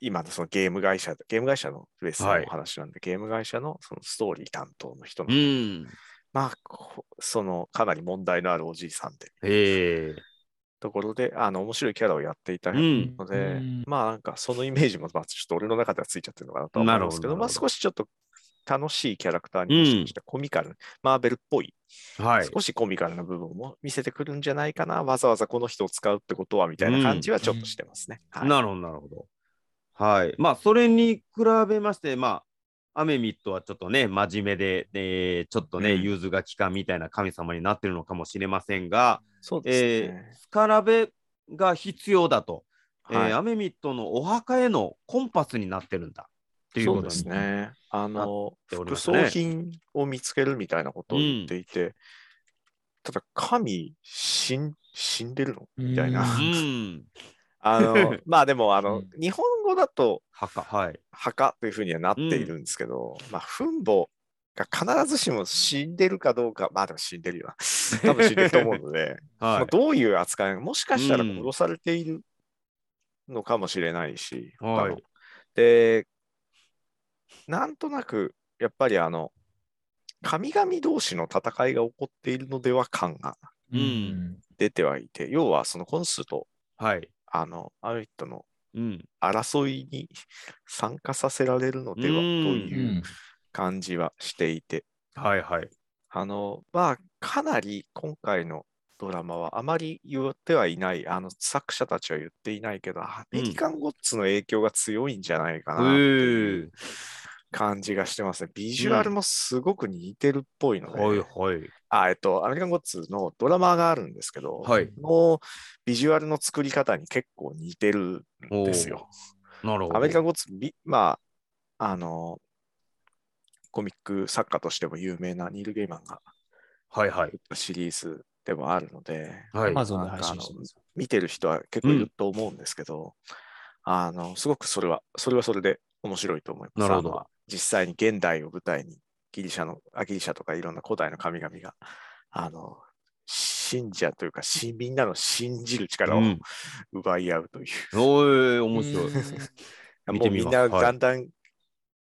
今のそのゲーム会社、ゲーム会社のベースのはいお話なんで、ゲーム会社のそのストーリー担当の人の、うん。まあ、こそのかなり問題のあるおじいさんで、へえ。ところで、あの、面白いキャラをやっていたうん。ので、うんまあなんかそのイメージも、まあ、ちょっと俺の中ではついちゃってるのかなとは思うんですけど、どなるほど少しちょっと楽しいキャラクターにもしました、コミカル、マーベルっぽい、はい。少しコミカルな部分も見せてくるんじゃないかな、わざわざこの人を使うってことはみたいな感じはちょっとしてますね。はいなるほど、なるほど。はい。まあ、それに比べまして、まあ、アメミットはちょっとね、真面目で、えーちょっとね、うん融通が利かんみたいな神様になってるのかもしれませんが、そうですえね。ースカラベが必要だと、はいえーアメミットのお墓へのコンパスになってるんだっていうそうでことにすね。あの、ており副ましたね装品を見つけるみたいなことを言っていて、ただ、神死ん死んでるの？みたいな。ううん。あの、まあでも、あの、うん日本語だと墓、はい。墓というふうにはなっているんですけど、まあ、墳墓が必ずしも死んでるかどうか、まあでも死んでるよな。多分死んでると思うので、まはあ、どういう扱い、もしかしたらうん殺されているのかもしれないし、はいで、なんとなく、やっぱりあの、神々同士の戦いが起こっているのでは感がうん出てはいて、要はそのコンスと、い。はい。あの、アウィットのうん。争いに参加させられるのではとうんいう感じはしていて、はいはい。あの、まあ、かなり今回のドラマはあまり言ってはいない、あの作者たちは言っていないけど、アメリカンゴッツの影響が強いんじゃないかなっていう感じがしてますね。ビジュアルもすごく似てるっぽいので、はいはい。あえっと、アメリカンゴッツのドラマがあるんですけど、はいのビジュアルの作り方に結構似てるんですよ。なるほど。アメリカンゴッツ、びまあ、あの、コミック作家としても有名なニール・ゲイマンがはいはい。シリーズでもあるので、はい。Amazon で配信してます。見てる人は結構いると思うんですけど、あの、すごくそれは、それはそれで面白いと思います。なるほど実際に現代を舞台にギリシャの、あギリシャとかいろんな古代の神々が、あの、信者というか、しみんなの信じる力をうん奪い合うという。おー、面白い。うん 見てみますもうみんなはいだんだん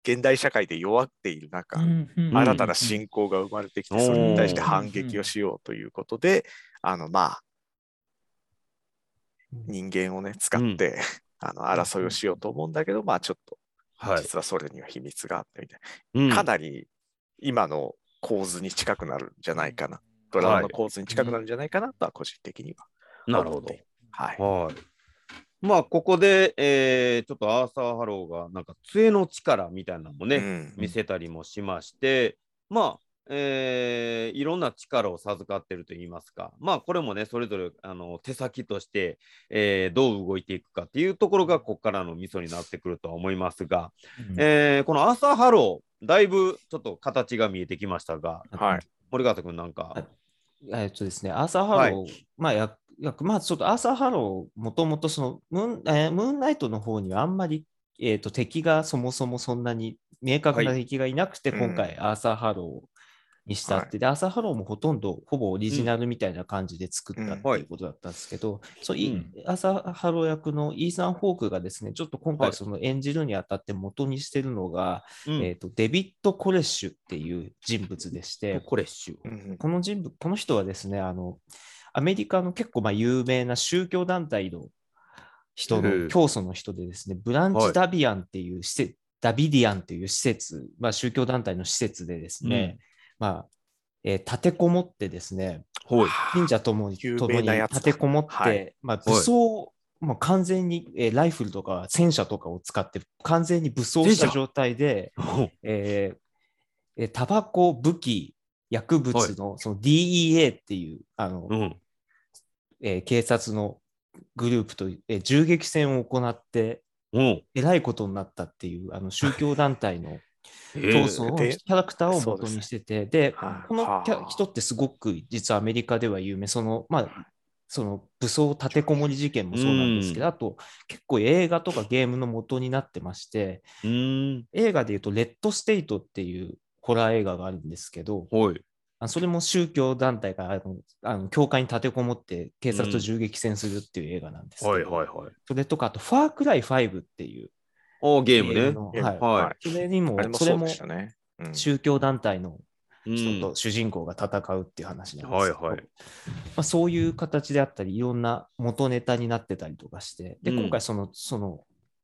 現代社会で弱っている中、新たな信仰が生まれてきて、うんそれに対して反撃をしようということで、あの、まあ、人間をね、使って、あの争いをしようと思うんだけど、まあ、ちょっと、はい。実はそれには秘密があってみたいうんな。かなり今の構図に近くなるんじゃないかなドラマの構図に近くなるんじゃないかなとは個人的には。なるほど。はい。はい。まあ、ここで、えーちょっとアーサー・ハローが、なんか、杖の力みたいなのもね、うん見せたりもしまして、まあ、えーいろんな力を授かってると言いますか、まあ、これもね、それぞれあの手先として、えーどう動いていくかっていうところが、ここからのミソになってくるとは思いますが、えーこのアーサー・ハロー、だいぶちょっと形が見えてきましたが、はい。森川君なんか、えっとですね、アーサー・ハロー、まあや、やまあ、ちょっとアーサー・ハロー、もともとそのムーン、えームーンナイトの方にはあんまり、えー、と敵がそもそもそんなに明確なはい敵がいなくて、うん今回アーサー・ハローにしたって、で、アーサー・ハローもほとんどほぼオリジナルみたいな感じで作ったってはい。いうことだったんですけど、そういうん。アーサー・ハロー役のイーサン・ホークがですね、ちょっと今はい。回その演じるにあたって元にしてるのが、うん。えー、とデビッド・コレッシュっていう人物でして、コレッシュ。うんこの人物、この人はですね、あの、アメリカの結構まあ有名な宗教団体の人へのえ教祖の人でですね、ブランチ・はいダビアンっていう施設、ダビディアンっていう施設、まあ、宗教団体の施設でですね、まあ、えー立てこもってですね、はい。信者ともに有ともに立てこもって、はい。まあ、武装、もう完全に、えーライフルとか戦車とかを使って完全に武装した状態で、えーえータバコ、武器、薬物のその DEA っていうあの、うん。えー警察のグループと、えー銃撃戦を行って、うん。えらいことになったっていうあの宗教団体の え競争のキでャラクターを元にしてて、で、はいこの人ってすごく実はアメリカでは有名、その、まあ、その武装立てこもり事件もそうなんですけど、あと結構映画とかゲームの元になってまして。映画でいうと、レッドステイトっていうホラー映画があるんですけど、はい。あそれも宗教団体があのあの教会に立てこもって警察と銃撃戦するっていう映画なんですけど、はいはいはい。それとか、あと、ファークライ5っていうおゲームね。はい。はい。それにもあれ、もそれも宗教団体のうん。人と主人公が戦うっていう話なんですけど、はいはい。まあ、そういう形であったり、いろんな元ネタになってたりとかして、で、うん。今回その、その、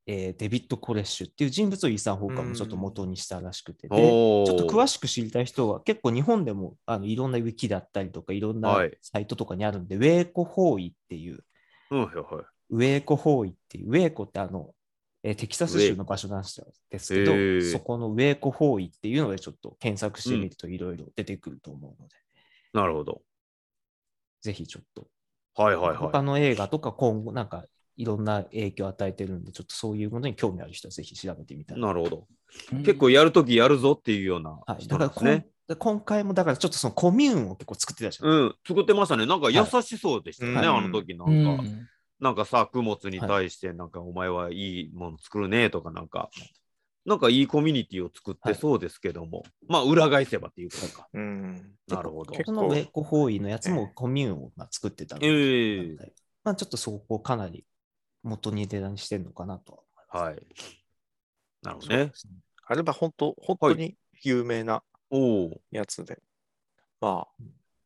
えーデビッド・コレッシュっていう人物をイーサン・ホーカーもちょっと元にしたらしくて、でおー。ちょっと詳しく知りたい人は、結構日本でもあのいろんなウィキだったりとか、いろんなはい。サイトとかにあるんで、ウェーコ・ホーイっていう、うんはいはい。ウェーコ・ホーイっていう、ウェーコってあの、えーテキサス州の場所なんですけどへー、そこのウェーコ・ホーイっていうのでちょっと検索してみるといろいろ出てくると思うので、なるほど。ぜひちょっと、はいはいは他の映画とか今後なんかいろんな影響を与えてるんで、ちょっとそういうものに興味ある人はぜひ調べてみたい。い。なるほど。結構やるときやるぞっていうようなはい、人だからこんなんですね。で今回もだからちょっとそのコミューンを結構作ってたじゃん。うん、作ってましたね。なんか優しそうでしたよね、はいあの時なうんか。んなんか作物に対して、なんかお前はいいもの作るねとか、なんか、なんかいいコミュニティを作ってそうですけども、まあ裏返せばっていうことか。うん。なるほど。結そのウェーコ・ホーイのやつもコミューンをまあ作ってたので、ええまあちょっとそこをかなり元に出にしてるのかなとは。はい。なるほどね。あれは本当、本当に有名なおお。やつで、まあ、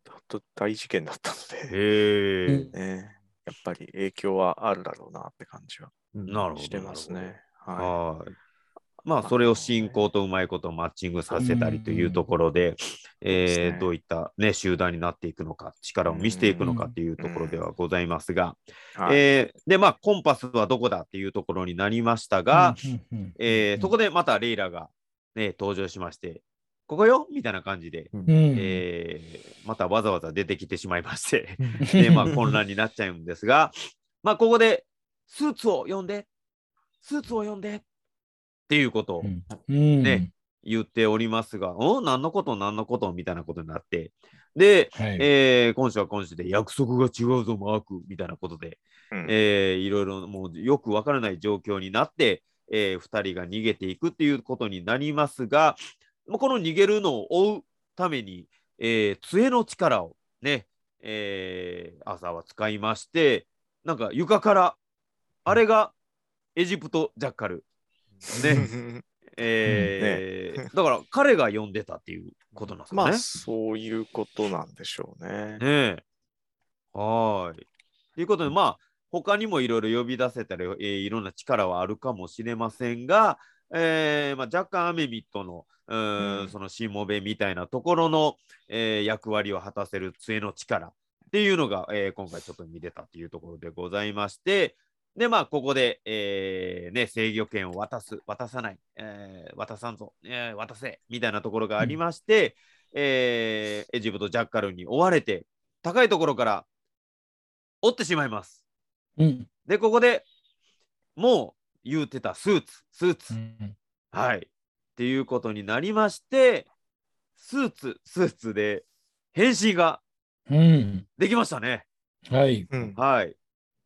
本当大事件だったので、へえ。ね、やっぱり影響はあるだろうなって感じはうんなるほど。してますね。ははい。まあ、それを進行とうまいことマッチングさせたりというところで、えですね。ーどういった、ね、集団になっていくのか、力を見せていくのかっていうところではございますが、えーで、まあ、コンパスはどこだっていうところになりましたが、えーそこでまたレイラが、ね、登場しまして、ここよ？みたいな感じで、うん。えーまたわざわざ出てきてしまいまして、で、まあ、混乱になっちゃうんですが、まあ、ここで、スーツを呼んで、スーツを呼んでっていうことをうん。うん。ね言っておりますが、お何のこと何のことみたいなことになって、で、はい。えー今週は今週で約束が違うぞ、マークみたいなことで、うん。えーいろいろもうよくわからない状況になって、え2人が逃げていくっていうことになりますが、もうこの逃げるのを追うために、えー杖の力をね、えー朝は使いまして、なんか床から、あれがエジプトジャッカル。ね。えーだから彼が呼んでたっていうことなんですかね。まあ、そういうことなんでしょうね。ねえ。はーい。ということで、まあ、他にもいろいろ呼び出せたり、えーいろんな力はあるかもしれませんが、えーまあ、若干アメミットのうんそのしもべみたいなところの、えー役割を果たせる杖の力っていうのが、えー今回ちょっと見れたっていうところでございましてでまあここで、えーね、制御権を渡す渡さない、えー渡さんぞ、えー渡せみたいなところがありまして、えーエジプトジャッカルに追われて高いところから追ってしまいます。うん。でここでもう言うてたスーツスーツ、うんはい。っていうことになりまして、スーツ、スーツで変身がうん。できましたね。はい。うんはい。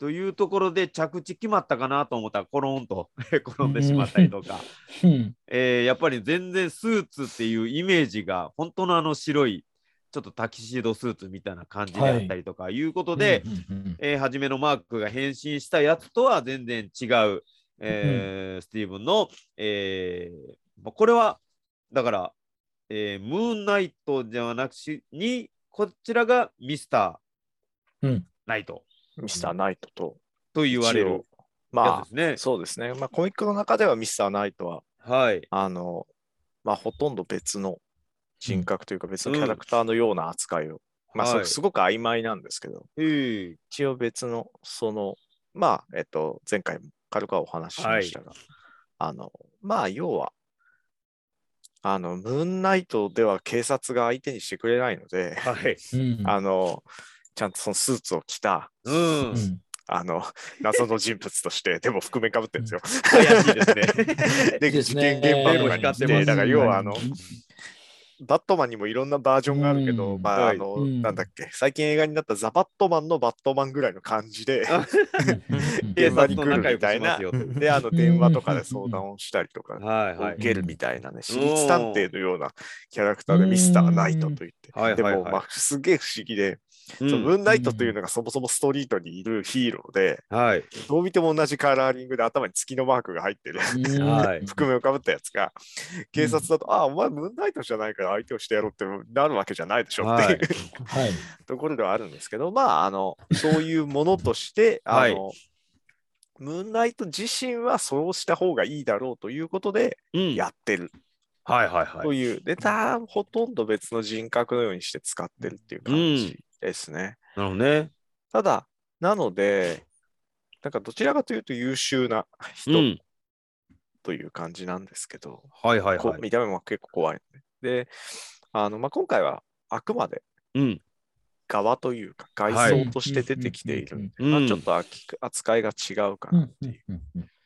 というところで着地決まったかなと思ったらコロンと 転んでしまったりとか、うん。えーやっぱり全然スーツっていうイメージが本当のあの白いちょっとタキシードスーツみたいな感じであったりとかいうことで、えー初めのマークが変身したやつとは全然違う、えースティーブンの、えーまあこれはだから、えームーンナイトではなくしにこちらがミスターうん。ナイトミスターナイトとと言われるまあね。そうですね。まあコミックの中ではミスターナイトははい。あのまあほとんど別の人格というか別のキャラクターのような扱いを、まあすごく曖昧なんですけど、えー一応別のそのまあえっと前回も軽くはお話ししましたが、あのまあ要はあのムーンナイトでは警察が相手にしてくれないので、はい。うんあのちゃんとそのスーツを着たうん。うん。あの謎の人物としてでも覆面かぶってるんですよ。怪しいですね。で事件現場とかに来て、光ってだから要はあのうん。バットマンにもいろんなバージョンがあるけど、うん。まあ、はい。あの、うん。なんだっけ、最近映画になったザ・バットマンのバットマンぐらいの感じで、現場に来るみたいな。で、あの、電話とかで相談をしたりとか、受。けるみたいなね、私立探偵のようなキャラクターでミスターナイトと言って、でも、まあ、すげえ不思議で、うんそのムーンナイトというのがそもそもストリートにいるヒーローで、はい。どう見ても同じカラーリングで頭に月のマークが入ってる。うんはい。覆面をかぶったやつが、警察だと、ああ、お前ムーンナイトじゃないから相手をしてやろうってなるわけじゃないでしょっていう、はい。はい。ところではあるんですけど、まあ、あの、そういうものとして、あの、ムーンナイト自身はそうした方がいいだろうということでうん。やってる。はいはいはい。という、で、たほとんど別の人格のようにして使ってるっていう感じですね。なるほどね。ただ、なので、なんかどちらかというと優秀なう人ん。という感じなんですけど、はいはいはい。見た目も結構怖い、ね。で、あの、まあ、今回はあくまでうん。側というか外はい装として出てきているんで、うんまあ、ちょっと扱いが違うかなっていう。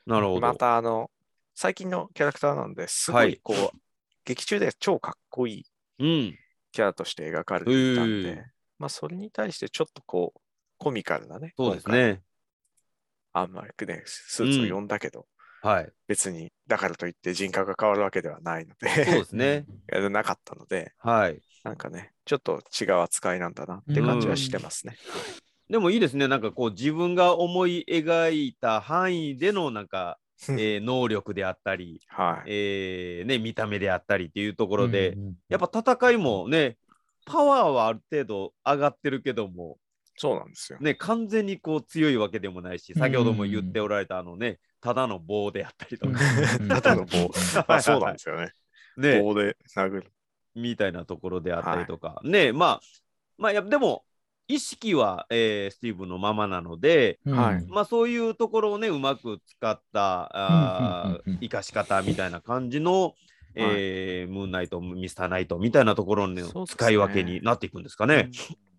なるほど。またあの最近のキャラクターなんですごはいいこう、劇中で超かっこいいうん。キャラとして描かれていたんへで、まあそれに対してちょっとこうコミカルなね、そうですね。あんまりね、スーツを呼んだけど、はい。別にだからといって人格が変わるわけではないのそうで、ですね。なかったので、はい。なんかね、ちょっと違う扱いなんだなって感じはしてますね。でもいいですね。なんかこう自分が思い描いた範囲でのなんか、えー能力であったり、はい。えーね、見た目であったりっていうところで、うんやっぱ戦いもね、パワーはある程度上がってるけども、そうなんですよ。ね、完全にこう強いわけでもないし、先ほども言っておられたあのね、ただの棒であったりとか、ただの棒。まあそうなんですよね。ね、棒で殴る。みたいなところであったりとか、ね、まあ、まあ、やでも、意識は、えースティーブンのままなので、うん。はい。まあ、そういうところをね、うまく使った、生かし方みたいな感じの、えームーンナイト、ミスターナイトみたいなところの使い分けになっていくんですかね。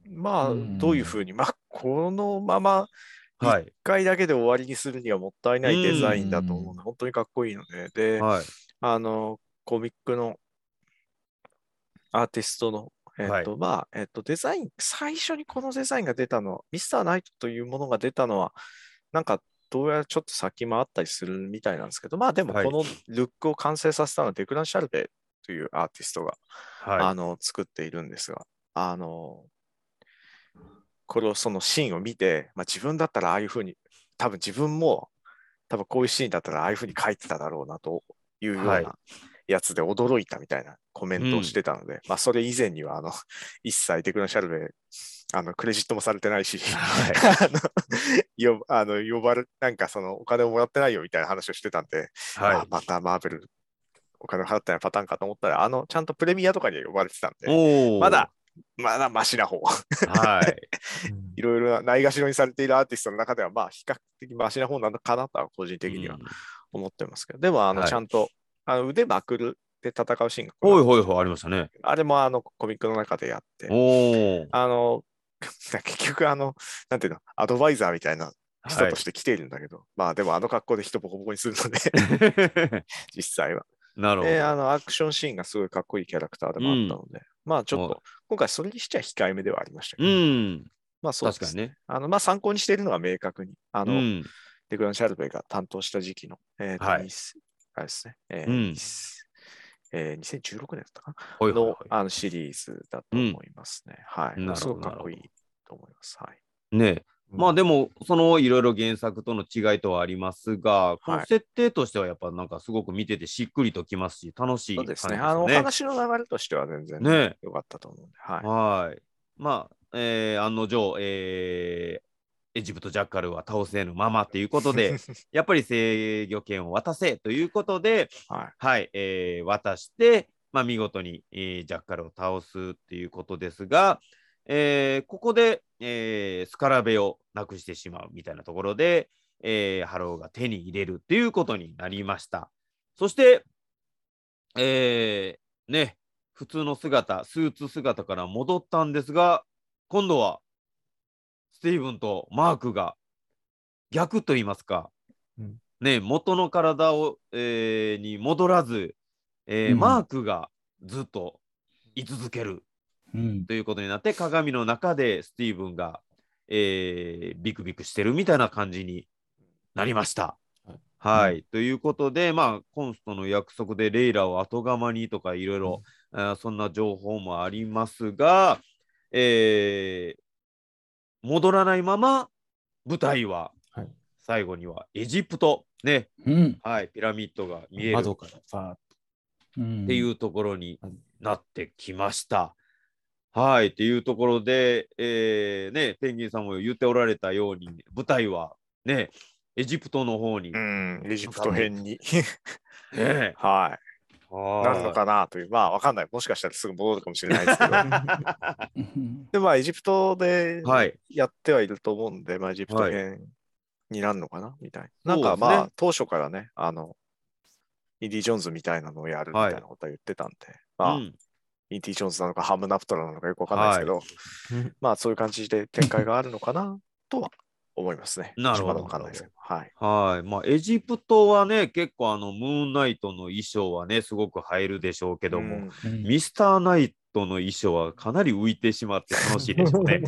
まあ、うん。どういうふうに、まあ、このままはい。一回だけで終わりにするにはもったいないデザインだと思うので、本当にかっこいいので、で、はい。あの、コミックのアーティストの、えっ、と、まあ、えっ、と、デザイン、最初にこのデザインが出たのは、ミスターナイトというものが出たのは、なんか、どうやらちょっと先回ったりするみたいなんですけど、まあでもはい。このルックを完成させたのはデクラン・シャルベというアーティストがあはの作っているんですが、あの、これをそのシーンを見て、まあ、自分だったらああいうふうに、多分自分も、多分こういうシーンだったらああいうふうに書いてただろうなというようはい。なやつで驚いたみたいなコメントをしてたので、まあそれ以前にはあの 一切デクラン・シャルベあのクレジットもされてないし、あのよあの呼ばれなんかそのお金をもらってないよみたいな話をしてたんで、はい。あまたマーベルお金を払ったようなパターンかと思ったら、あのちゃんとプレミアとかには呼ばれてたんで、まだ、まだマシな方。はい。いろいろなないがしろにされているアーティストの中では、まあ比較的マシな方なのかなとは個人的にはうん。思ってますけど、でもあのはい。ちゃんと、あの腕まくるで戦うシーンがほいほいほい、ありましたね。あれもあのコミックの中でやって、おお。あの、結局あの、なんていうの、アドバイザーみたいな人はいとして来ているんだけど、まあでもあの格好で人ボコボコにするので、実際は。なるほで、あど。の、アクションシーンがすごいかっこいいキャラクターでもあったので、まあちょっと、今回それにしては控えめではありましたけうど、ん。まあそうです確かにね。あの、まあ参考にしているのは明確に、あの、うん。デクラン・シャルベイが担当した時期の、えーとはいにあれですね、えーうんにえー2016年だったか。な？のあのシリーズだと思いますね。はい。なるほどすごくかっこいいと思います。はい。ねまあでも、そのいろいろ原作との違いとはありますが、このはい設定としてはやっぱなんかすごく見ててしっくりときますし、楽しい感じそうですね。あの、お話の流れとしては全然ね良かったと思うんで、はい。はい。まあ、えー案の定、えーエジプトジャッカルは倒せぬままということで、やっぱり制御権を渡せということで、はい。はい、えー渡して、まあ、見事に、えージャッカルを倒すっていうことですが、えーここで、えースカラベをなくしてしまうみたいなところで、えーハローが手に入れるっていうことになりました。そして、えーね、普通の姿、スーツ姿から戻ったんですが、今度はスティーブンとマークが逆と言いますか、うん。ね、元の体を、えーに戻らず、えーうん。マークがずっと居続けるうん。ということになって、鏡の中でスティーブンが、えービクビクしてるみたいな感じになりました。はい。はい、ということで、まあ、コンストの約束でレイラを後釜にとかいろいろ、そんな情報もありますが、えー戻らないまま舞台ははい。最後にはエジプト、ね、うん。はい、ピラミッドが見える。っ窓からファーッうん。ていうところにはい。なってきました。はい、っていうところで、えーね、ペンギンさんも言っておられたように、舞台はね、エジプトの方に、うねん、エジプト編に、え はい、なるのはかなという、まあ、わかんない。もしかしたらすぐ戻るかもしれないですけど。うん。で、まあ、エジプトでいはい、やってはいると思うんで、まあ、エジプトはい編になるのかなみたいな。なんか、まあ、当初からね、あの、インディ・ジョーンズみたいなのをやるみたいなことは言ってたんで、まあ、うん。インディ・ジョーンズなのか、ハムナプトラなのかよくわかんないですけど、うん。まあ、そういう感じで展開があるのかなとは思いますね。なるほどまだわかんないですけど。はい。はい。まあ、エジプトはね、結構あの、ムーンナイトの衣装はね、すごく映えるでしょうけども、うんうんミスターナイトの衣装はかなり浮いてしまって楽しいでしょうね。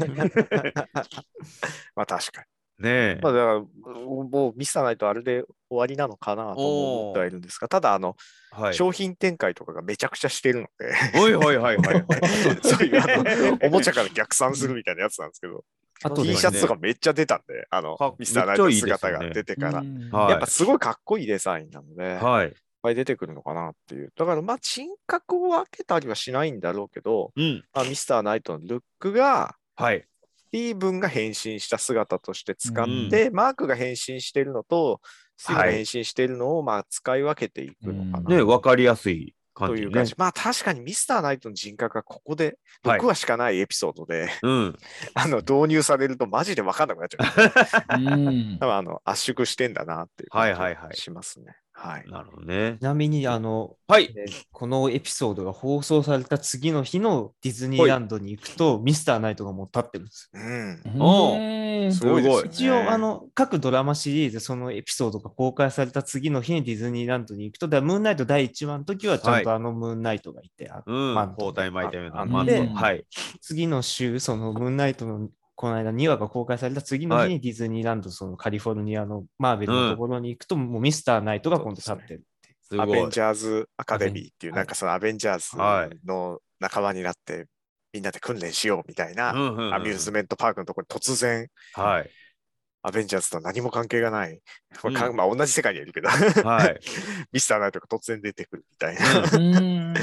まあ、確かに。ねえ。まあ、だから、もうミスターナイトあれで終わりなのかなとも思ってはいるんですが、ただ、あの、はい。商品展開とかがめちゃくちゃしてるので、おいはいはいはいはい。そういうあのおもちゃから逆算するみたいなやつなんですけど、あと T ねシャツとかめっちゃ出たんで、あのか、ミスターナイト姿が出てから、うんはいやっぱすごいかっこいいデザインなので、いっはい。ぱい出てくるのかなっていう。だから、まあ、人格を分けたりはしないんだろうけど、うん。まあ、ミスターナイトのルックが、はい。スティーブンが変身した姿として使って、マークが変身しているのと、スティーブンが変身しているのを、まあ、使い分けていくのかな。ねわかりやすいという感じ。。まあ確かにミスターナイトの人格がここではい6話しかないエピソードで、うん。あの導入されるとマジで分かんなくなっちゃう。うん多分あの圧縮してんだなっていう感じはいはいはいがしますね。はい。なるほどねち。なみに、あの、はい。えーこのエピソードが放送された次の日のディズニーランドに行くと、ミスターナイトがもう立ってるんです。うん。おうんすごいですよね。一応、あの、各ドラマシリーズ、そのエピソードが公開された次の日にディズニーランドに行くと、だからムーンナイト第1話の時はちゃんとあのムーンナイトがいて、あうん。包帯巻いたようなあマント。ではい。次の週、そのムーンナイトのこの間2話が公開された次の日にディズニーランド、そのカリフォルニアのマーベルのところに行くと、もうミスターナイトが今度立ってるっていう。すごいアベンジ。ャーズアカデミーっていう、はいなんかそのアベンジャーズの仲間になって、みんなで訓練しようみたいな、アミューズメントパークのところに突然はい。アベンジャーズと何も関係がない。まあかうんまあ、同じ世界にはいるけど、はい。ミスターナイトが突然出てくるみたいな。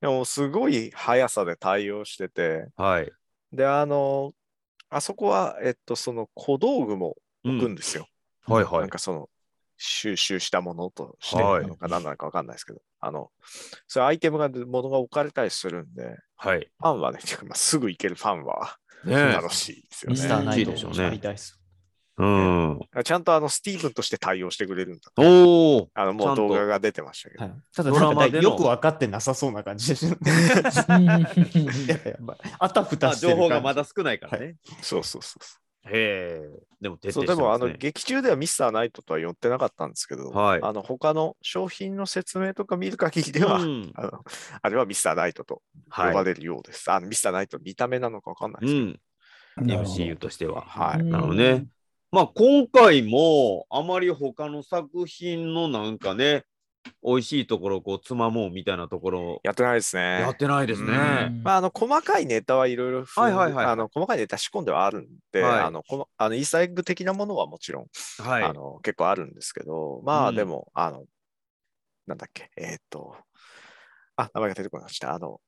でも、すごい速さで対応してて、はい。で、あの、あそこは、えっと、その小道具もうん置くんですよ。はいはないん。かその、収集したものとしてはいなのか何なのか分かんないですけど、あの、そういうアイテムが、ものが置かれたりするんで、はい。ファンはね、まあ、すぐ行けるファンは楽しいですよミスターね。ナイトいいでしょうねみたいです。うん。ちゃんとあの、スティーブンとして対応してくれるんだ。おお。あの、もう動画が出てましたけど。はい、ただドラマでのよく分かってなさそうな感じでしたね。いやいやまああたふあたして 情報がまだ少ないからね。そうそうそうそへえ。でも徹う。そう、でも、あの。劇中ではミスターナイトとは寄ってなかったんですけど、はいあの、他の商品の説明とか見る限りでは、うんあのあれはミスターナイトと呼ばはれるようです。あのミスターナイト見た目なのかわかんないい。ですけど。うん。MCU としては。はい。なるほどね。まあ今回もあまり他の作品のなんかね、美味しいところをこうつまもうみたいなところやってないですね。やってないですね。うんまあ、あの細かいネタはいろいろはいはいはいあの細かいネタ仕込んではあるんで、はいあのこのあのイースターエッグ的なものはもちろん、はい。あの結構あるんですけど、まうんあでも、あの、なんだっけ、えーっと、あ、名前が出てこなかった。あの、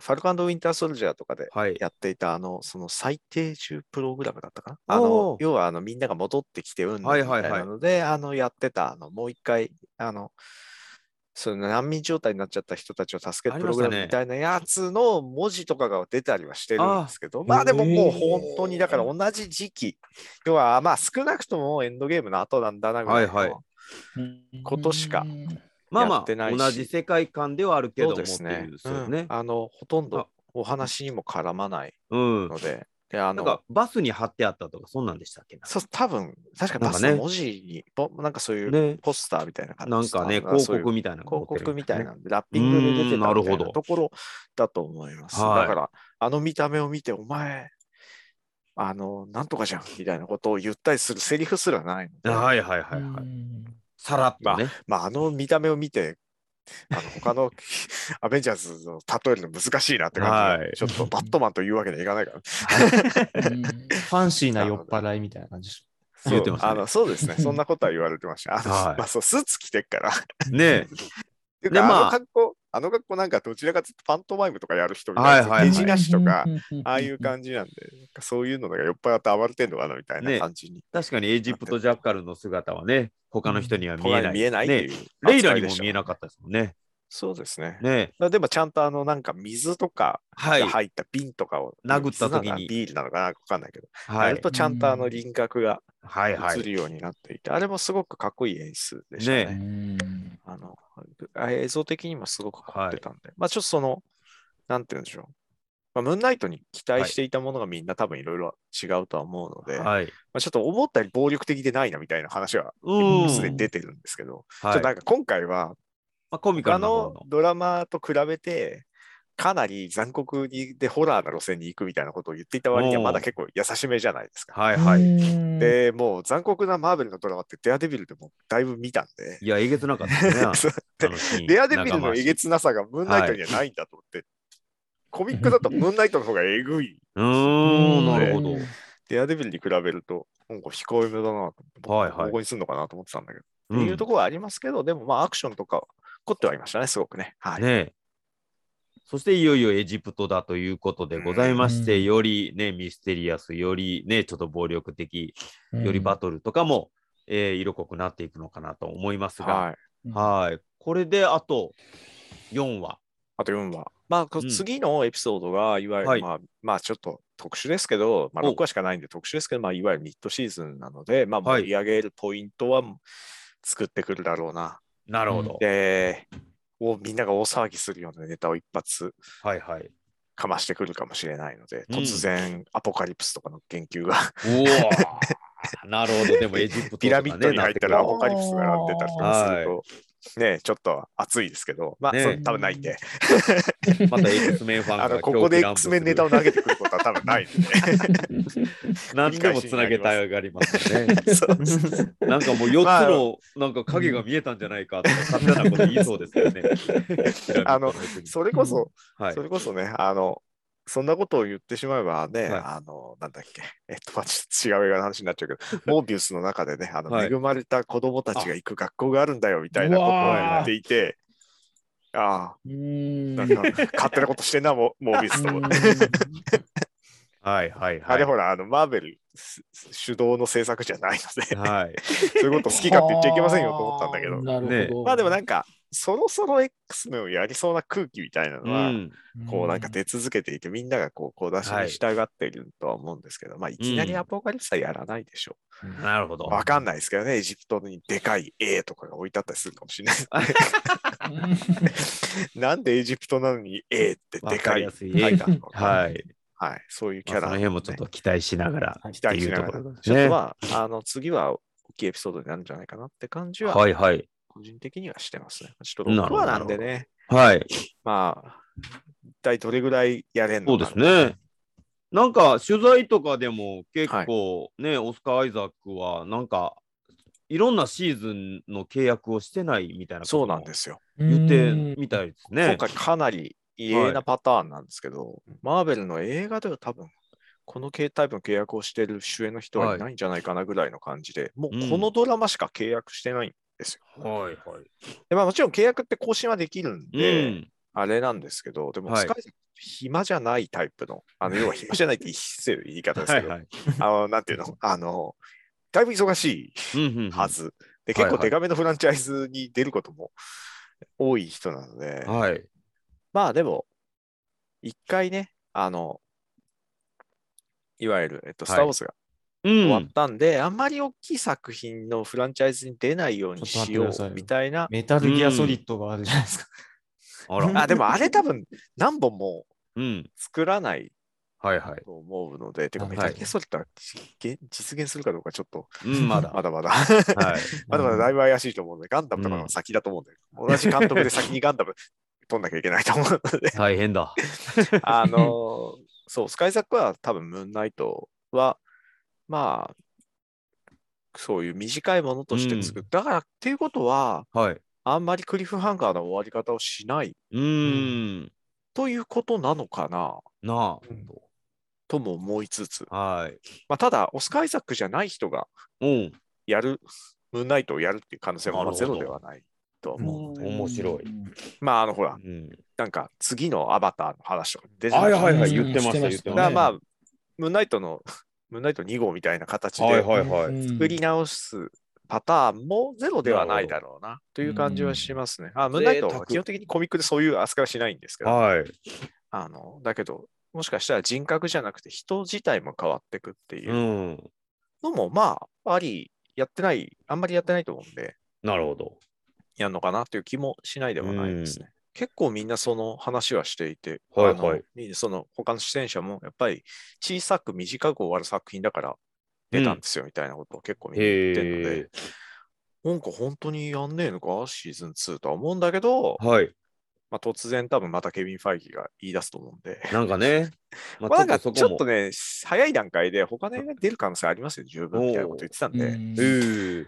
ファルカンド・ウィンター・ソルジャーとかではい。やっていた、あの、その最低重プログラムだったかな？あおのー、要は、あの、みんなが戻ってきてうんみたいはいはい。はいなので、あの、やってた、あの、もう一回、あの、その難民状態になっちゃった人たちを助けるプログラムみたいなやつの文字とかが出たりはしてるんですけど、まあでももう本当にだから同じ時期、要はまあ少なくともエンドゲームの後なんだなぐらいの、はいはい。ことしかまあまやってないしあ同じ世界観ではあるけどそうもねいう。んね。あの、ほとんあどお話にも絡まないうん。ので、で、あのなんか、バスに貼ってあったとかそんなんでしたっけな？そう、多分、確かなんかねバスの文字に、ぼなんかそういうね。ポスターみたいな感じなんかね、広告みたいなのが載広告みたいなんで、ラッピングで出てたみたいなるほどなところだと思います。はいだから、あの見た目を見て、お前、あの、なんとかじゃんみたいなことを言ったりするセリフすらないので、はいはいはいはい。さらっとね。まあ、あの見た目を見て、あの他の アベンジャーズを例えるの難しいなって感じで、はいちょっとバットマンというわけにはいかないから。ファンシーな酔っ払いみたいな感じでしそう言ってましたねあのそうですね、そんなことは言われてました。あのはいまあ、そうスーツ着てっから。ね ていうか、でまああの格好、あの格好なんかどちらかというとパントマイムとかやる人みたいな、はいはいはい。手品師とか、ああいう感じなんで、なんかそういうのが酔っ払って暴れてんのかなみたいなね。感じに。確かにエジプトジャッカルの姿はね、他の人には見えない。見えないってね。いう、レイラにも見えなかったですもんね。そうですね。ねまあでもちゃんとあのなんか水とか。入った瓶とかを、殴った時にビールなのかなわかんないけど、はい。やるとちゃんとあの輪郭が映はいはい。るようになっていて、あれもすごくかっこいい演出でしたね。ねあのあ映像的にもすごく凝ってたんで、まあちょっとその、なんて言うんでしょう。まあ、ムーンナイトに期待していたものがみんな多分いろいろ違うとは思うので、まはい。あ、ちょっと思ったより暴力的でないなみたいな話はうん。すでに出てるんですけど、ちょはい。っとなんか今回はまあ、コミカ他ルな方のの。ドラマと比べて、かなり残酷にでホラーな路線に行くみたいなことを言っていた割にはまだ結構優しめじゃないですか。はいはい。で、もう残酷なマーベルのドラマってデアデビルでもだいぶ見たんで、いや、えげつなかったですね。そうあのシーンデアデビルのえげつ。つなさがムーンナイトにはないんだと思って、コミックだとムーンナイトの方がえぐい。うーん、なるほど。デアデビルに比べると、なんか控えめだなと思って、はいはいここにすんのかなと思ってたんだけど、うんっていうところはありますけど、でもまあアクションとか凝ってはいましたね、すごくね。はい。ねえそしていよいよエジプトだということでございまして、うんよりね、ミステリアス、よりね、ちょっと暴力的、よりバトルとかも、えー色濃くなっていくのかなと思いますが、はい。はい。これであと4話。あと4話。まあ、次のエピソードが、いわゆる、はいまあ、まあ、ちょっと特殊ですけど、まあ、お6話しかないんで特殊ですけど、まあ、いわゆるミッドシーズンなので、まあ、はい盛り上げるポイントは作ってくるだろうな。なるほど。で、をみんなが大騒ぎするようなネタを一発はいはい。かましてくるかもしれないので、うん突然アポカリプスとかの研究が、おおなるほど。でもエジプトとか、ね、ピラミッドに入ったらアポカリプスが並んでたりとかすると、ね、ちょっと熱いですけど、まあ、ね。多分ないん。で、また X メンファンが ここで X メンネタを投げてくることは多分ないんで、何でもつなげたがりますよね。なんかもう4つのなんか影が見えたんじゃないかとか勝手なこと言いそうですよね。あのそれこそ、はい。そ。れこそね、あの、そんなことを言ってしまえばね、はい。あの、なんだっけ、えっと、まあ、違う映画の話になっちゃうけど、モービウスの中でね、あの、はい。恵まれた子供たちが行く学校があるんだよみたいなことを言っていて、ああ、なんか勝手なことしてんな、モ モービウスと思って。はいはいはい。あれほら、あの、マーベルす主導の制作じゃないので、はい。そういうこと好き勝手言っちゃいけませんよと思ったんだけど、なるほど。まあでもなんか、そろそろ X メンをやりそうな空気みたいなうのは、ん。こうなんか出続けていて、みんながこう、こう出しに従っているとは思うんですけど、まあいきなりアポカリプスはやらないでしょなるほど。う。わかんないですけどね、エジプトにでかい A とかが置いてあったりするかもしれないですね。なんでエジプトなのに A ってでかいわかい書いてあるのかはい。はい、そういうキャラ、まあその辺もちょっと期待しながら。期待しながら、っていうところちょっねとは、あの次は大きいエピソードになるんじゃないかなって感じは、はいはい。個人的にはしてますね。ちょっと6なるほど話なんでね、はい。まあ、一体どれぐらいやれんそうのかですね。なんか取材とかでも結構ね、オスカー・アイザックはなんかいろんなシーズンの契約をしてないみたいな。そうなんですすよ。言ってみたいですね。今回かなり異例なパターンなんですけど、マーベルの映画では多分、この系タイプの契約をしている主演の人はいないんじゃないかなぐらいの感じで、もうこのドラマしか契約してないんですよ。はいはい。でまあ、もちろん契約って更新はできるんうで、ん。あれなんですけど、でも、はいスカイさん暇じゃないタイプの、あの、要は暇じゃないって失礼な言い方ですけど、はいはい。あの、なんていうの、あの、だいぶ忙しうんうんうんいはず。で、結構デカめのフランチャイズに出ることも多い人なので、はい。まあでも、一回ね、あの、いわゆる、えっと、スター・ウォーズがう終わっん。たんで、あんまり大きい作品のフランチャイズに出ないようにしようよみたいな。メタルギアソリッドがあるじゃないですか。あら。あ、でもあれ多分何本もうん。作らないはいはい。と思うので、てか、はいメタルギアソリッドは実実現するかどうかちょっと、うん、まだ。まだまだ、はい。まだまだだいぶ怪しいと思うので、ガンダムとかの先だと思うんで、同じ監督で先にガンダム 取んなきゃいけないと思うので、大変だ。あのーそう、スカイザックは多分ムーンナイトは、まあ、そういう短いものとして作る。だから、っていうことは、はい。あんまりクリフハンガーの終わり方をしないうーん。ということなのかななとも思いつつ、あ。はい。まあ、ただ、オスカイザックじゃない人がうん。やる、ムーンナイトをやるっていう可能性もまあゼなるほどロではないとは思う面白いまあ、あの、ほら、うん。なんか次のアバターの話とか出てまはいはいはい。うん言ってました、言ってましだからまあ、ムーンナイトの、ムーンナイト2号みたいな形た。はいではいはい。作り直すパターンもゼロではないだろうなという感じはしますね。あムーンナイトは基本的にコミックでそういう扱いはしないんですけど、はい。あのだけど、もしかしたら人格じゃなくて人自体も変わっていくっていううんのも、まあ、あり、やってない、あんまりやってないと思うんで、なるほど。やるのかなっていう気もしないではないですね。結構みんなその話はしていて、はいあのはいみんなその他の出演者もやっぱり小さく短く終わる作品だから出たんですよみたいなことを結構みんな言ってるので、へえ。なんか本当にやんねえのかシーズン2とは思うんだけど、はい。まあ、突然多分またケビン・ファイギーが言い出すと思うんで、なんかね。ままあ、なんかちょっとね、早い段階で他の映画に出る可能性ありますよ、十分みたいなこと言ってたんで、うー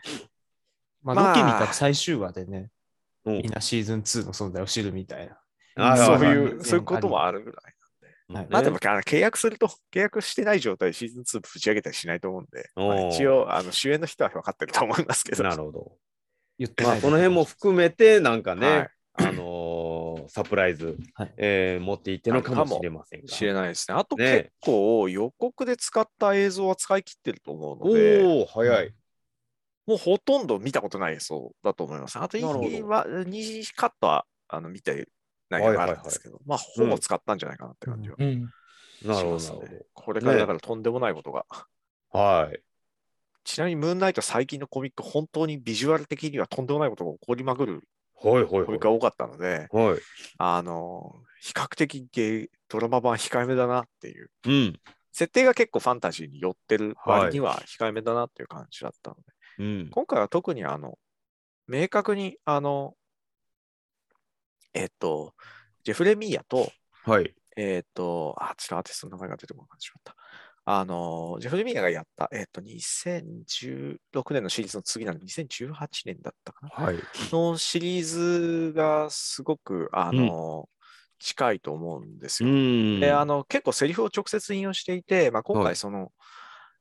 まあ、まあロキ見た最終話でね、うんみんなシーズン2の存在を知るみたいな。あそうはいう、そういうこともあるぐらい。はいまあでも、あの契約すると、契約してない状態でシーズン2ぶち上げたりしないと思うんで、一応あの主演の人は分かってると思いますけど、なるほど。言ってまあ、その辺も含めて、なんかね、はいあのーサプライズ、はいえー持っていってのかもしれませんが。知れないですね。あとね結構予告で使った映像は使い切ってると思うので、おお、早い。もうほとんど見たことない映像だと思います。あとなるほど2は、2カットはあの見てないのがあるんですけど、まあほぼ使ったんじゃないかなって感じはうん。なるほど、ね。これからだからとんでもないことが。ほど。はい。ちなみにムーンナイト最近のコミック、本当にビジュアル的にはとんでもないことが起こりまくるはいはいはいコミック。が多かったので、はい。あの、比較的ドラマ版控えめだなっていう。うん。設定が結構ファンタジーに寄ってる割には控えめだなっていう感じだったので、うん。今回は特にあの、明確にあの、えっと、ジェフレミーヤと、はい。えっと、あ、ちょっとアーティストの名前が出てこなくなってしまった。あの、ジェフレミーヤがやった、えっと、2016年のシリーズの次なの2018年だったかな？はい。のシリーズがすごく、あの、近いと思うんですうよ。ん。で、あの、結構セリフを直接引用していて、まあ、今はい回その、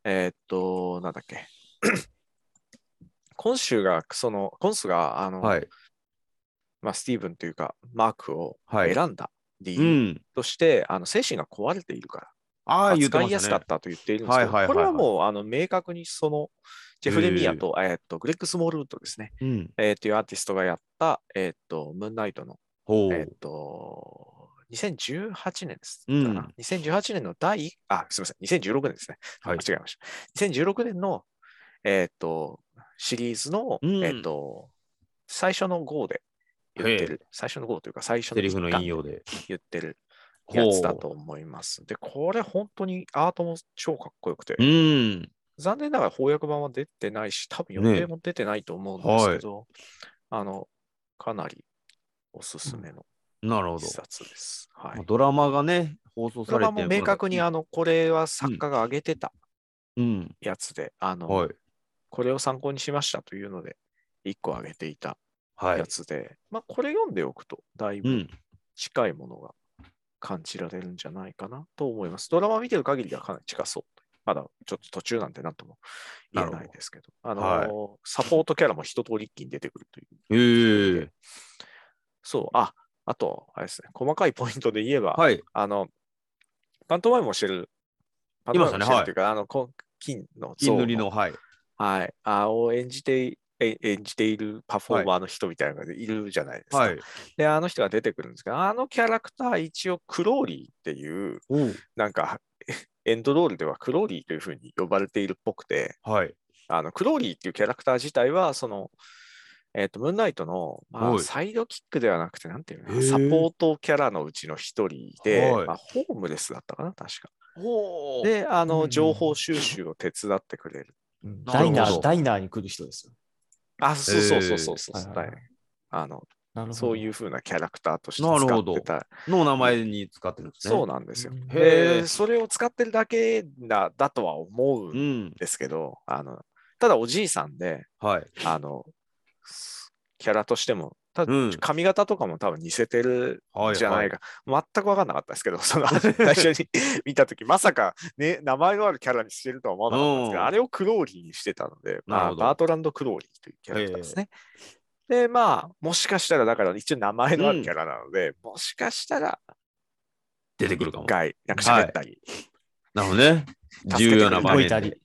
えーっと、なんだっけ？今週が、その、コンスが、あの、はい。まあ、スティーブンというか、マークをはい選んだ理う由ん。として、あの精神が壊れているから、ああ、言って扱ましたねいやすかっ。たと言っているんですけど、はいはいはいはいこれはもうあの明確にそのジェフレミアと,、えーっとグレッグ・スモールウッドですね、うん。えーっていうアーティストがやった、えーっとムーンナイトの。えーっと2018年ですかうんな、2018年の第、あ、すみません、2016年ですね。はい間違えました。2016年の、えーっとシリーズの、うんえーっと最初の号で言ってる、最初の号というか最初のの引用で。言ってるやつだと思います。で、これ本当にアートも超かっこよくて、うん。残念ながら翻訳版は出てないし、多分予定も出てないと思うんですけど、あの、かなりおすすめのなるほど一。冊です。はいまあ。ドラマがね、放送ドラされてマも明確にあの、これは作家が挙げてたうん。やつで、あの、はい。これを参考にしましたというので、一個挙げていたはいや。つで、まあ、これ読んでおくと、だいうぶん。近いものが感じられるんじゃないかなと思います。ドラマ見てる限りではかなり近そう。まだちょっと途中なんてなんとも言えないですけど、あのーサポートキャラも一通り一気に出てくるという。へえ。そう、あ、あと、あれですね、細かいポイントで言えば、はい。あの、パントマイムをしてる、パントマイムをしてるというか、あの、こ金の像金塗りの、はい。はい、あを演じて演じているパフォーマーの人みたいなのがいるじゃないですか。はい。で、あの人が出てくるんですけど、あのキャラクター一応クローリーっていう、おうなんか、エンドロールではクローリーというふうに呼ばれているっぽくて、はい。あのクローリーっていうキャラクター自体は、その、えっ、と、ムーンナイトの、まあ、はいサイドキックではなくて、なんていうのサポートキャラのうちの一人で、はいまあ、ホームレスだったかな、確か。で、あの、情報収集を手伝ってくれる。ダイナー、ダイナーに来る人ですよ。あ、そうそうそうそうそう、はいはいあの。そういうふうなキャラクターとしてなるほど使ってた。の名前に使ってるんですね。そうなんですよ。うんへで、ーそれを使ってるだけだだとは思ううんん。ですけど、あの、ただおじいさんで、はい。あの、キャラとしても、髪型とかも多分似せてるはいんじゃないか。全く分かんなかったですけど、その 最初に見たとき、まさか、ね、名前のあるキャラにしてるとは思わなかったんですけど、うん。あれをクローリーにしてたので、まあ、バートランド・クローリーというキャラクターですね。で、まあ、もしかしたら、だから一応名前のあるキャラなので、もしかしたら、出てくるかも。一。回、なんか喋ったり、なるほどね。重要な場面で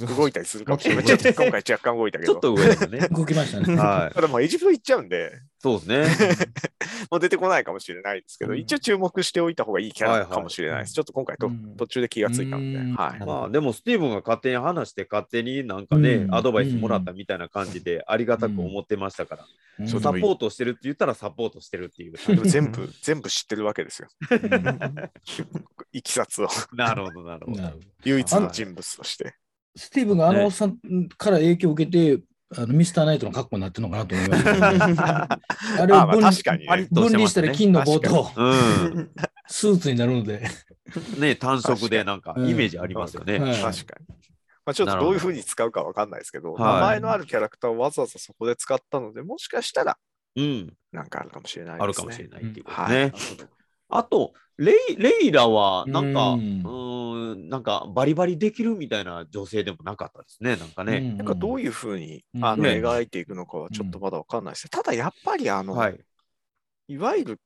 動いたり。動いたりするかもしれない。ちょっと今回若干動いたけど。ちょっと上ですね。動きましたね。はい。ただもうエジプト行っちゃうんで、そうですね。もう出てこないかもしれないですけど、うん一応注目しておいた方がいいキャラかもしれないです。ちょっと今回と、うん途中で気がついたんで、うんはい。まあでもスティーブンが勝手に話して勝手になんかね、うんアドバイスもらったみたいな感じでありがたく思ってましたから、サポートしてるって言ったらサポートしてるっていう。全部、全部知ってるわけですよ。いきさつを。なるほど。なるほど唯一の人物として。スティーブンがあのねおっさんから影響を受けて、あのミスターナイトの格好になってるのかなと思いました。あれあまあを分確かにね分離したたら金の棒確とうん。スーツになるので。ね、単色でなんかうんイメージありますよね。はい確かに。まあ、ちょっとどういうふうに使うかわかんないですけど、はい名前のあるキャラクターをわざわざそこで使ったので、もしかしたらうん。なんかあるかもしれないですね。あるかもしれないっていうことはい。ね。あと、レイレイラはなんか、ううんなんかバリバリできるみたいな女性でもなかったですね。なんかね。なんかどういうふうに、うんあのね描いていくのかはちょっとまだわかんないですね。ただやっぱりあの、はい。いわゆる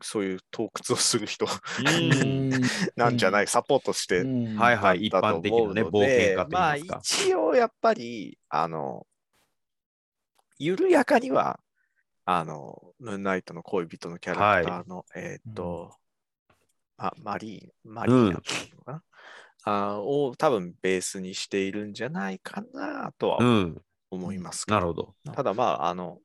そういう洞窟をする人うん なんじゃない、サポートしてはいはい。一般的なね、冒で険家とまあいいますか。一応やっぱり、あの、緩やかには、あの、ムーンナイトの恋人のキャラクターの、えーっと、まマリー、マリーナっていうのかな、あーを多分ベースにしているんじゃないかなとはうん。思いますけどなるほど。ただまあ、あの、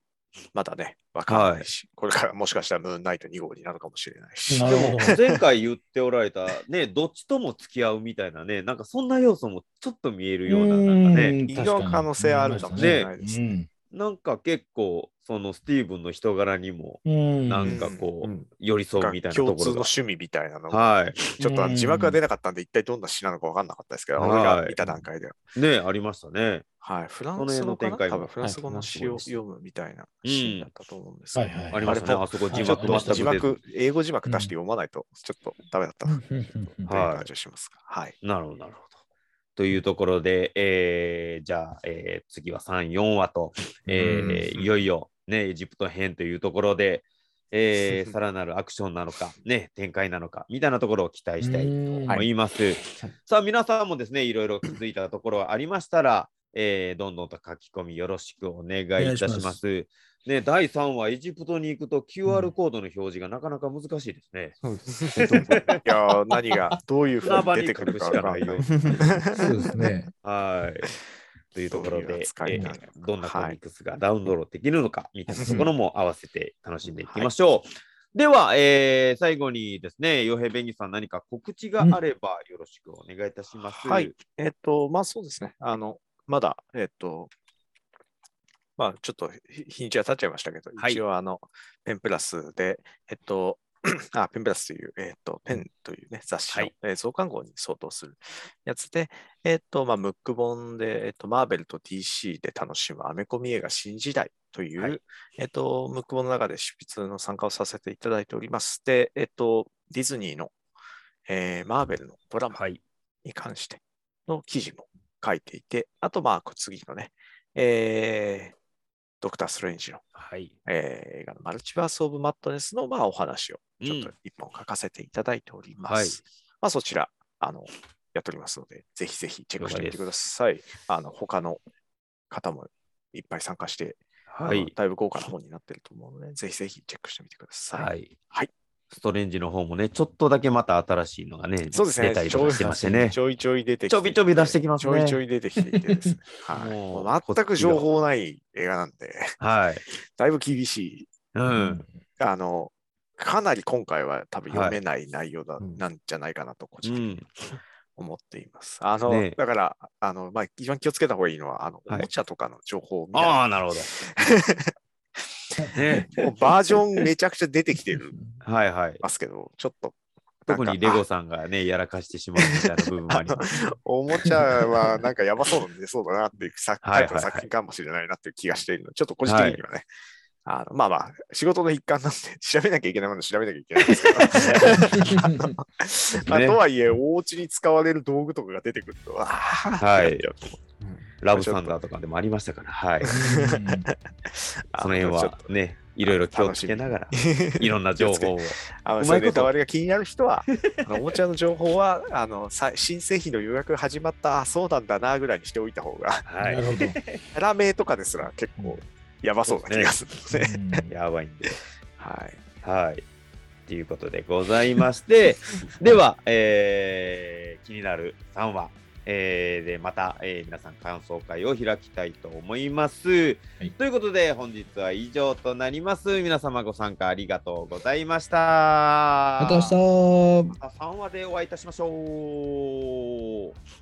まだね、わかんないし、これからもしかしたらムーンナイト2号になるかもしれないし。なるほど。前回言っておられた、ね、どっちとも付き合うみたいなね、なんかそんな要素もちょっと見えるような、なんかね、可能性あるかもしれないですね。なんか結構、そのスティーブンの人柄にも、うん。なんかこう、うん。寄り添うみたいなと共通のころが。趣味みたいなのがはい。ちょっと字幕が出なかったんで、一体どんな詩なのか分かんなかったですけど、はい俺が見た段階では。ね、ありましたね。はい、フランス語かな？展開も。多分フランス語の詩を読むみたいなシーンだったと思うんですよはいはい。ありましたね。あそこ字ちょっと幕字幕、英語字幕出して読まないとちょっとダメだったなというはい。感じがしますが。はい。なるほど、なるほど。というところで、えーじゃあ、えー次は3、4話と、えーいよいよ、ね、エジプト編というところで、えー さらなるアクションなのか、ね、展開なのか、みたいなところを期待したいと思います。さあ、皆さんもですね、いろいろ気づいたところがありましたら、えーどんどんと書き込みよろしくお願いいたしますね、第3話、エジプトに行くと QR コードの表示がなかなか難しいですね。そうですね。いやー何がどういうふうに出てくるかわからない。そうですね。はい。というところそういうどんなコミックスがダウンロードできるのか、みたいなところも合わせて楽しんでいきましょう。では、えー最後にですね、洋平弁義さん、何か告知があればよろしくお願いいたします。はい。えっと、まあそうですね。あの、まだ、えっと、まあちょっと日日にちは経っちゃいましたけど、はい一応あの、ペンプラスで、えっと、あ、ペンプラスという、えっと、ペンというね、雑誌の、はいえー増刊号に相当するやつで、えっと、まあ、ムック本で、えっと、マーベルと DC で楽しむアメコミ映画新時代という、はいえっと、ムック本の中で執筆の参加をさせていただいております。で、えっと、ディズニーの、えーマーベルのドラマはい。に関しての記事も書いていて、あと、まあ、次のね、えードクター・ストレンジの、はい。えー映画のマルチバース・オブ・マットネスの、まあ、お話をちょっとうん一本書かせていただいております。はいまあ、そちら、あの、やっておりますので、ぜひぜひチェックしてみてください。あの、他の方もいっぱい参加して、はい。だいぶ豪華な本になってると思うので、ぜひぜひチェックしてみてください。はい。はいストレンジの方もね、ちょっとだけまた新しいのがね、そうですね。出たりとかしてましてね。ちょいちょい出てきて。ちょびちょび出してきますねちょいちょい出てきていてですね。はい、全く情報ない映画なんで、はい。だいぶ厳しい。うん。あの、かなり今回は多分読めない内容だ、うんなんじゃないかなと、個う人的にん。思っています。あの、ねだから、あの、まあ、一番気をつけた方がいいのは、あの、おはいもちゃとかの情報を見ないああ、なるほど。ね。バージョンめちゃくちゃ出てきてる。はいはい。ますけど、ちょっと、特にレゴさんがね、やらかしてしまうみたいな部分もあります。おもちゃはなんかやばそうなんで、そうだなっていう作はいはいはい。タイプの作品かもしれないなっていう気がしているので、ちょっと個人的にはね、あのまあまあ、仕事の一環なんで、調べなきゃいけないもの調べなきゃいけないんですけど、あとはいえ、お家に使われる道具とかが出てくると、ああ、はいやっちゃうとラブサンダーとかでもありましたから、はい。あ その辺ちょっとはね、いろいろ気をつけながら、いろんな情報を。あのうまいことそういうネタ割りが気になる人は、あのおもちゃの情報はあのさ新製品の予約始まった、あそうなんだなぐらいにしておいた方が、はなるほど。キャラ名とかですら結構やばそうな気がするので、い。やばいんで。はい。はい。ということでございまして、では、えー気になる3話、えーでまた、えー皆さん感想会を開きたいと思います。いということで本日は以上となります。皆様ご参加ありがとうございました。また明日また3話でお会いいたしましょう。